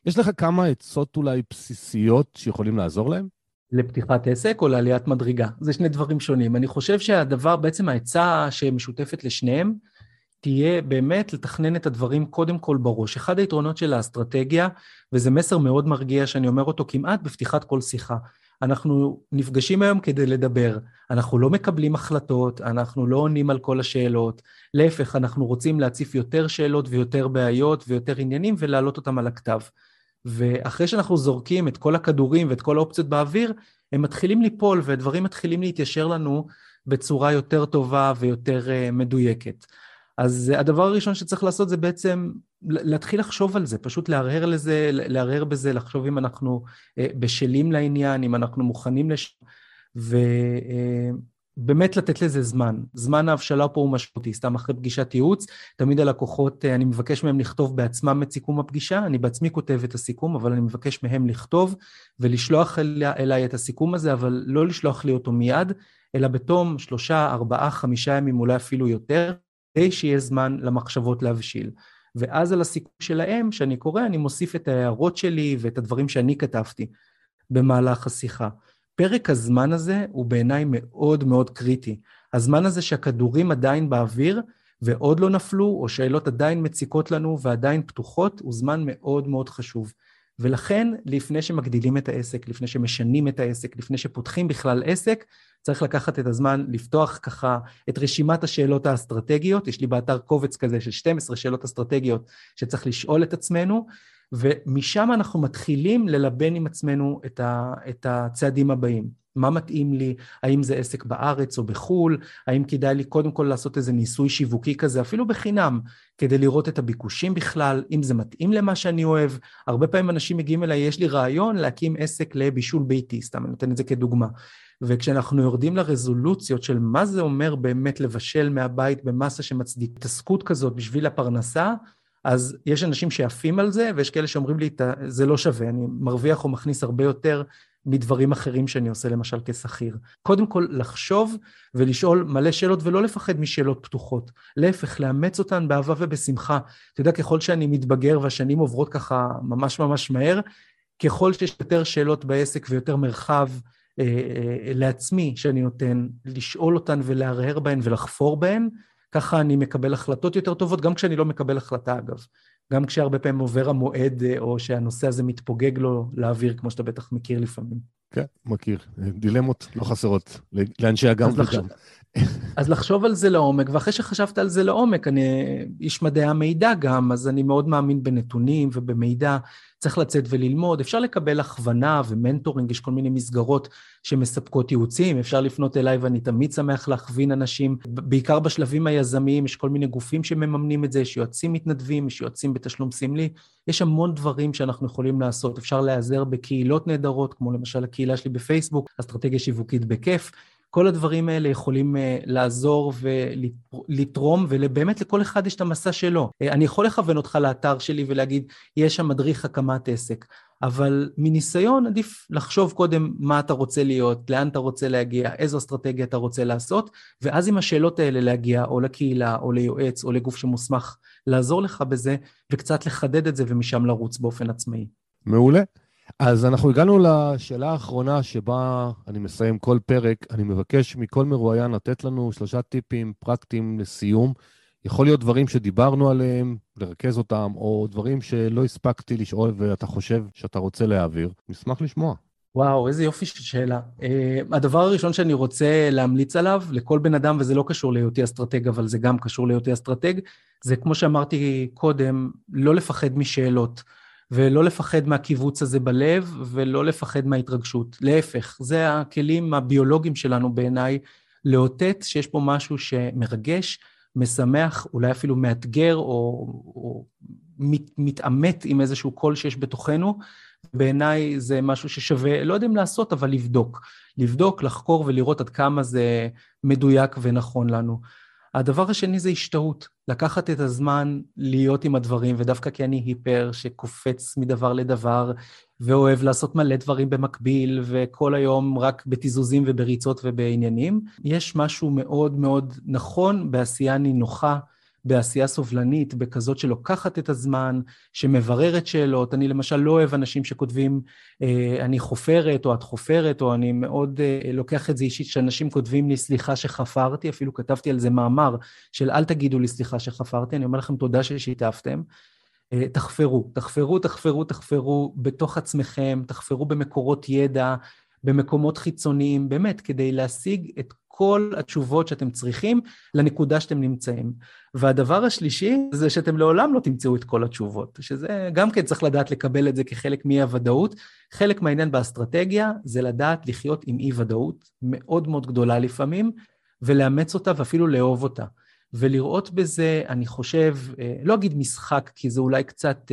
יש לך כמה עצות אולי בסיסיות שיכולים לעזור להם? לפתיחת עסק או לעליית מדרגה. זה שני דברים שונים. אני חושב שהדבר, בעצם העצה שמשותפת לשניהם, תהיה באמת לתכנן את הדברים קודם כל בראש. אחד היתרונות של האסטרטגיה, וזה מסר מאוד מרגיע שאני אומר אותו כמעט בפתיחת כל שיחה, אנחנו נפגשים היום כדי לדבר, אנחנו לא מקבלים החלטות, אנחנו לא עונים על כל השאלות, להפך, אנחנו רוצים להציף יותר שאלות ויותר בעיות ויותר עניינים ולהעלות אותם על הכתב. ואחרי שאנחנו זורקים את כל הכדורים ואת כל האופציות באוויר, הם מתחילים ליפול ודברים מתחילים להתיישר לנו בצורה יותר טובה ויותר uh, מדויקת. אז הדבר הראשון שצריך לעשות זה בעצם להתחיל לחשוב על זה, פשוט להרהר לזה, להרהר בזה, לחשוב אם אנחנו אה, בשלים לעניין, אם אנחנו מוכנים לש... ובאמת לתת לזה זמן. זמן ההבשלה פה הוא משמעותי, סתם אחרי פגישת ייעוץ, תמיד הלקוחות, אני מבקש מהם לכתוב בעצמם את סיכום הפגישה, אני בעצמי כותב את הסיכום, אבל אני מבקש מהם לכתוב ולשלוח אליי את הסיכום הזה, אבל לא לשלוח לי אותו מיד, אלא בתום שלושה, ארבעה, חמישה ימים, אולי אפילו יותר, כדי שיהיה זמן למחשבות להבשיל. ואז על הסיכום שלהם, שאני קורא, אני מוסיף את ההערות שלי ואת הדברים שאני כתבתי במהלך השיחה. פרק הזמן הזה הוא בעיניי מאוד מאוד קריטי. הזמן הזה שהכדורים עדיין באוויר ועוד לא נפלו, או שאלות עדיין מציקות לנו ועדיין פתוחות, הוא זמן מאוד מאוד חשוב. ולכן, לפני שמגדילים את העסק, לפני שמשנים את העסק, לפני שפותחים בכלל עסק, צריך לקחת את הזמן לפתוח ככה את רשימת השאלות האסטרטגיות. יש לי באתר קובץ כזה של 12 שאלות אסטרטגיות שצריך לשאול את עצמנו, ומשם אנחנו מתחילים ללבן עם עצמנו את, ה, את הצעדים הבאים. מה מתאים לי, האם זה עסק בארץ או בחו"ל, האם כדאי לי קודם כל לעשות איזה ניסוי שיווקי כזה, אפילו בחינם, כדי לראות את הביקושים בכלל, אם זה מתאים למה שאני אוהב. הרבה פעמים אנשים מגיעים אליי, יש לי רעיון להקים עסק לבישול ביתי, סתם אני נותן את זה כדוגמה. וכשאנחנו יורדים לרזולוציות של מה זה אומר באמת לבשל מהבית במסה שמצדיק התעסקות כזאת בשביל הפרנסה, אז יש אנשים שעפים על זה, ויש כאלה שאומרים לי, זה לא שווה, אני מרוויח או מכניס הרבה יותר מדברים אחרים שאני עושה למשל כשכיר. קודם כל, לחשוב ולשאול מלא שאלות ולא לפחד משאלות פתוחות. להפך, לאמץ אותן באהבה ובשמחה. אתה יודע, ככל שאני מתבגר והשנים עוברות ככה ממש ממש מהר, ככל שיש יותר שאלות בעסק ויותר מרחב אה, אה, לעצמי שאני נותן, לשאול אותן ולהרהר בהן ולחפור בהן, ככה אני מקבל החלטות יותר טובות, גם כשאני לא מקבל החלטה אגב. גם כשהרבה פעמים עובר המועד, אה, או שהנושא הזה מתפוגג לו לאוויר, כמו שאתה בטח מכיר לפעמים. כן, מכיר. דילמות לא חסרות לאנשי הגם וגם. אז לחשוב על זה לעומק, ואחרי שחשבת על זה לעומק, אני איש מדעי המידע גם, אז אני מאוד מאמין בנתונים ובמידע. צריך לצאת וללמוד, אפשר לקבל הכוונה ו mentoring, יש כל מיני מסגרות שמספקות ייעוצים, אפשר לפנות אליי ואני תמיד שמח להכווין אנשים, בעיקר בשלבים היזמיים, יש כל מיני גופים שמממנים את זה, יש יועצים מתנדבים, יש יועצים בתשלום סמלי, יש המון דברים שאנחנו יכולים לעשות, אפשר להיעזר בקהילות נהדרות, כמו למשל הקהילה שלי בפייסבוק, אסטרטגיה שיווקית בכיף, כל הדברים האלה יכולים אה, לעזור ולתרום, ובאמת לכל אחד יש את המסע שלו. אה, אני יכול לכוון אותך לאתר שלי ולהגיד, יש שם מדריך הקמת עסק, אבל מניסיון עדיף לחשוב קודם מה אתה רוצה להיות, לאן אתה רוצה להגיע, איזו אסטרטגיה אתה רוצה לעשות, ואז עם השאלות האלה להגיע או לקהילה, או ליועץ, או לגוף שמוסמך לעזור לך בזה, וקצת לחדד את זה ומשם לרוץ באופן עצמאי. מעולה. אז אנחנו הגענו לשאלה האחרונה שבה אני מסיים כל פרק. אני מבקש מכל מרואיין לתת לנו שלושה טיפים פרקטיים לסיום. יכול להיות דברים שדיברנו עליהם, לרכז אותם, או דברים שלא הספקתי לשאול ואתה חושב שאתה רוצה להעביר. נשמח לשמוע. וואו, איזה יופי של שאלה. אה, הדבר הראשון שאני רוצה להמליץ עליו, לכל בן אדם, וזה לא קשור להיותי אסטרטג, אבל זה גם קשור להיותי אסטרטג, זה כמו שאמרתי קודם, לא לפחד משאלות. ולא לפחד מהכיווץ הזה בלב, ולא לפחד מההתרגשות. להפך, זה הכלים הביולוגיים שלנו בעיניי, לאותת שיש פה משהו שמרגש, משמח, אולי אפילו מאתגר, או, או מת, מתעמת עם איזשהו קול שיש בתוכנו. בעיניי זה משהו ששווה, לא יודע אם לעשות, אבל לבדוק. לבדוק, לחקור ולראות עד כמה זה מדויק ונכון לנו. הדבר השני זה השתהות, לקחת את הזמן להיות עם הדברים, ודווקא כי אני היפר שקופץ מדבר לדבר, ואוהב לעשות מלא דברים במקביל, וכל היום רק בתיזוזים ובריצות ובעניינים, יש משהו מאוד מאוד נכון בעשייה נינוחה. בעשייה סובלנית, בכזאת שלוקחת את הזמן, שמבררת שאלות. אני למשל לא אוהב אנשים שכותבים, אה, אני חופרת, או את חופרת, או אני מאוד אה, לוקח את זה אישית, שאנשים כותבים לי, סליחה שחפרתי, אפילו כתבתי על זה מאמר של אל תגידו לי סליחה שחפרתי, אני אומר לכם תודה ששיתפתם. אה, תחפרו, תחפרו, תחפרו, תחפרו בתוך עצמכם, תחפרו במקורות ידע, במקומות חיצוניים, באמת, כדי להשיג את כל התשובות שאתם צריכים לנקודה שאתם נמצאים. והדבר השלישי זה שאתם לעולם לא תמצאו את כל התשובות, שזה גם כן צריך לדעת לקבל את זה כחלק מאי-הוודאות. חלק מהעניין באסטרטגיה זה לדעת לחיות עם אי-ודאות מאוד מאוד גדולה לפעמים, ולאמץ אותה ואפילו לאהוב אותה. ולראות בזה, אני חושב, לא אגיד משחק, כי זה אולי קצת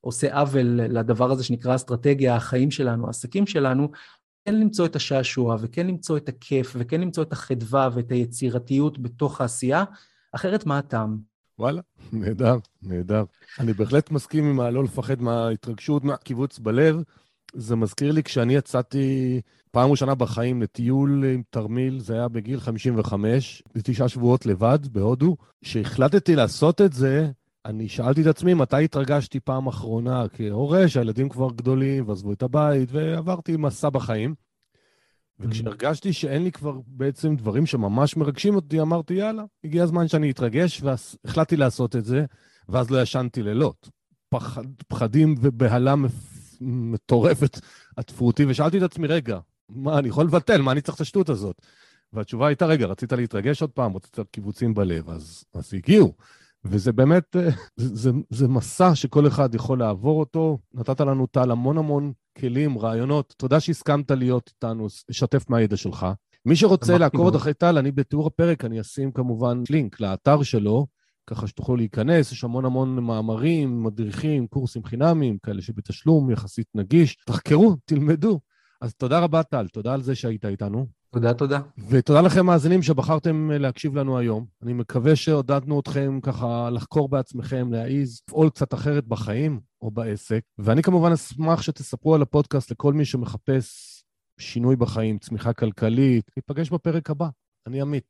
עושה עוול לדבר הזה שנקרא אסטרטגיה, החיים שלנו, העסקים שלנו, כן למצוא את השעשוע וכן למצוא את הכיף וכן למצוא את החדווה ואת היצירתיות בתוך העשייה, אחרת מה הטעם? וואלה, נהדר, נהדר. אני בהחלט מסכים עם הלא לפחד מההתרגשות, מהקיבוץ בלב. זה מזכיר לי כשאני יצאתי פעם ראשונה בחיים לטיול עם תרמיל, זה היה בגיל 55, לתשעה שבועות לבד בהודו. כשהחלטתי לעשות את זה, אני שאלתי את עצמי מתי התרגשתי פעם אחרונה כהורה, שהילדים כבר גדולים ועזבו את הבית, ועברתי מסע בחיים. וכשהרגשתי שאין לי כבר בעצם דברים שממש מרגשים אותי, אמרתי, יאללה, הגיע הזמן שאני אתרגש, והחלטתי לעשות את זה, ואז לא ישנתי לילות. פחד, פחדים ובהלה מטורפת עטפו אותי, ושאלתי את עצמי, רגע, מה, אני יכול לבטל, מה אני צריך את השטות הזאת? והתשובה הייתה, רגע, רצית להתרגש עוד פעם, רצית קיבוצים בלב, אז, אז הגיעו. וזה באמת, אה, זה, זה, מסע שכל אחד יכול לעבור אותו. נתת לנו, טל, המון המון כלים, רעיונות. תודה שהסכמת להיות איתנו, לשתף מהידע שלך. מי שרוצה לעקוב אחרי טל, אני בתיאור הפרק, אני אשים כמובן לינק לאתר שלו, ככה שתוכלו להיכנס, יש המון המון מאמרים, מדריכים, קורסים חינמיים, כאלה שבתשלום, יחסית נגיש. תחקרו, תלמדו. אז תודה רבה, טל, תודה על זה שהיית איתנו. תודה, תודה. ותודה לכם, מאזינים, שבחרתם להקשיב לנו היום. אני מקווה שעודדנו אתכם ככה לחקור בעצמכם, להעיז, לפעול קצת אחרת בחיים או בעסק. ואני כמובן אשמח שתספרו על הפודקאסט לכל מי שמחפש שינוי בחיים, צמיחה כלכלית. ניפגש בפרק הבא. אני עמית.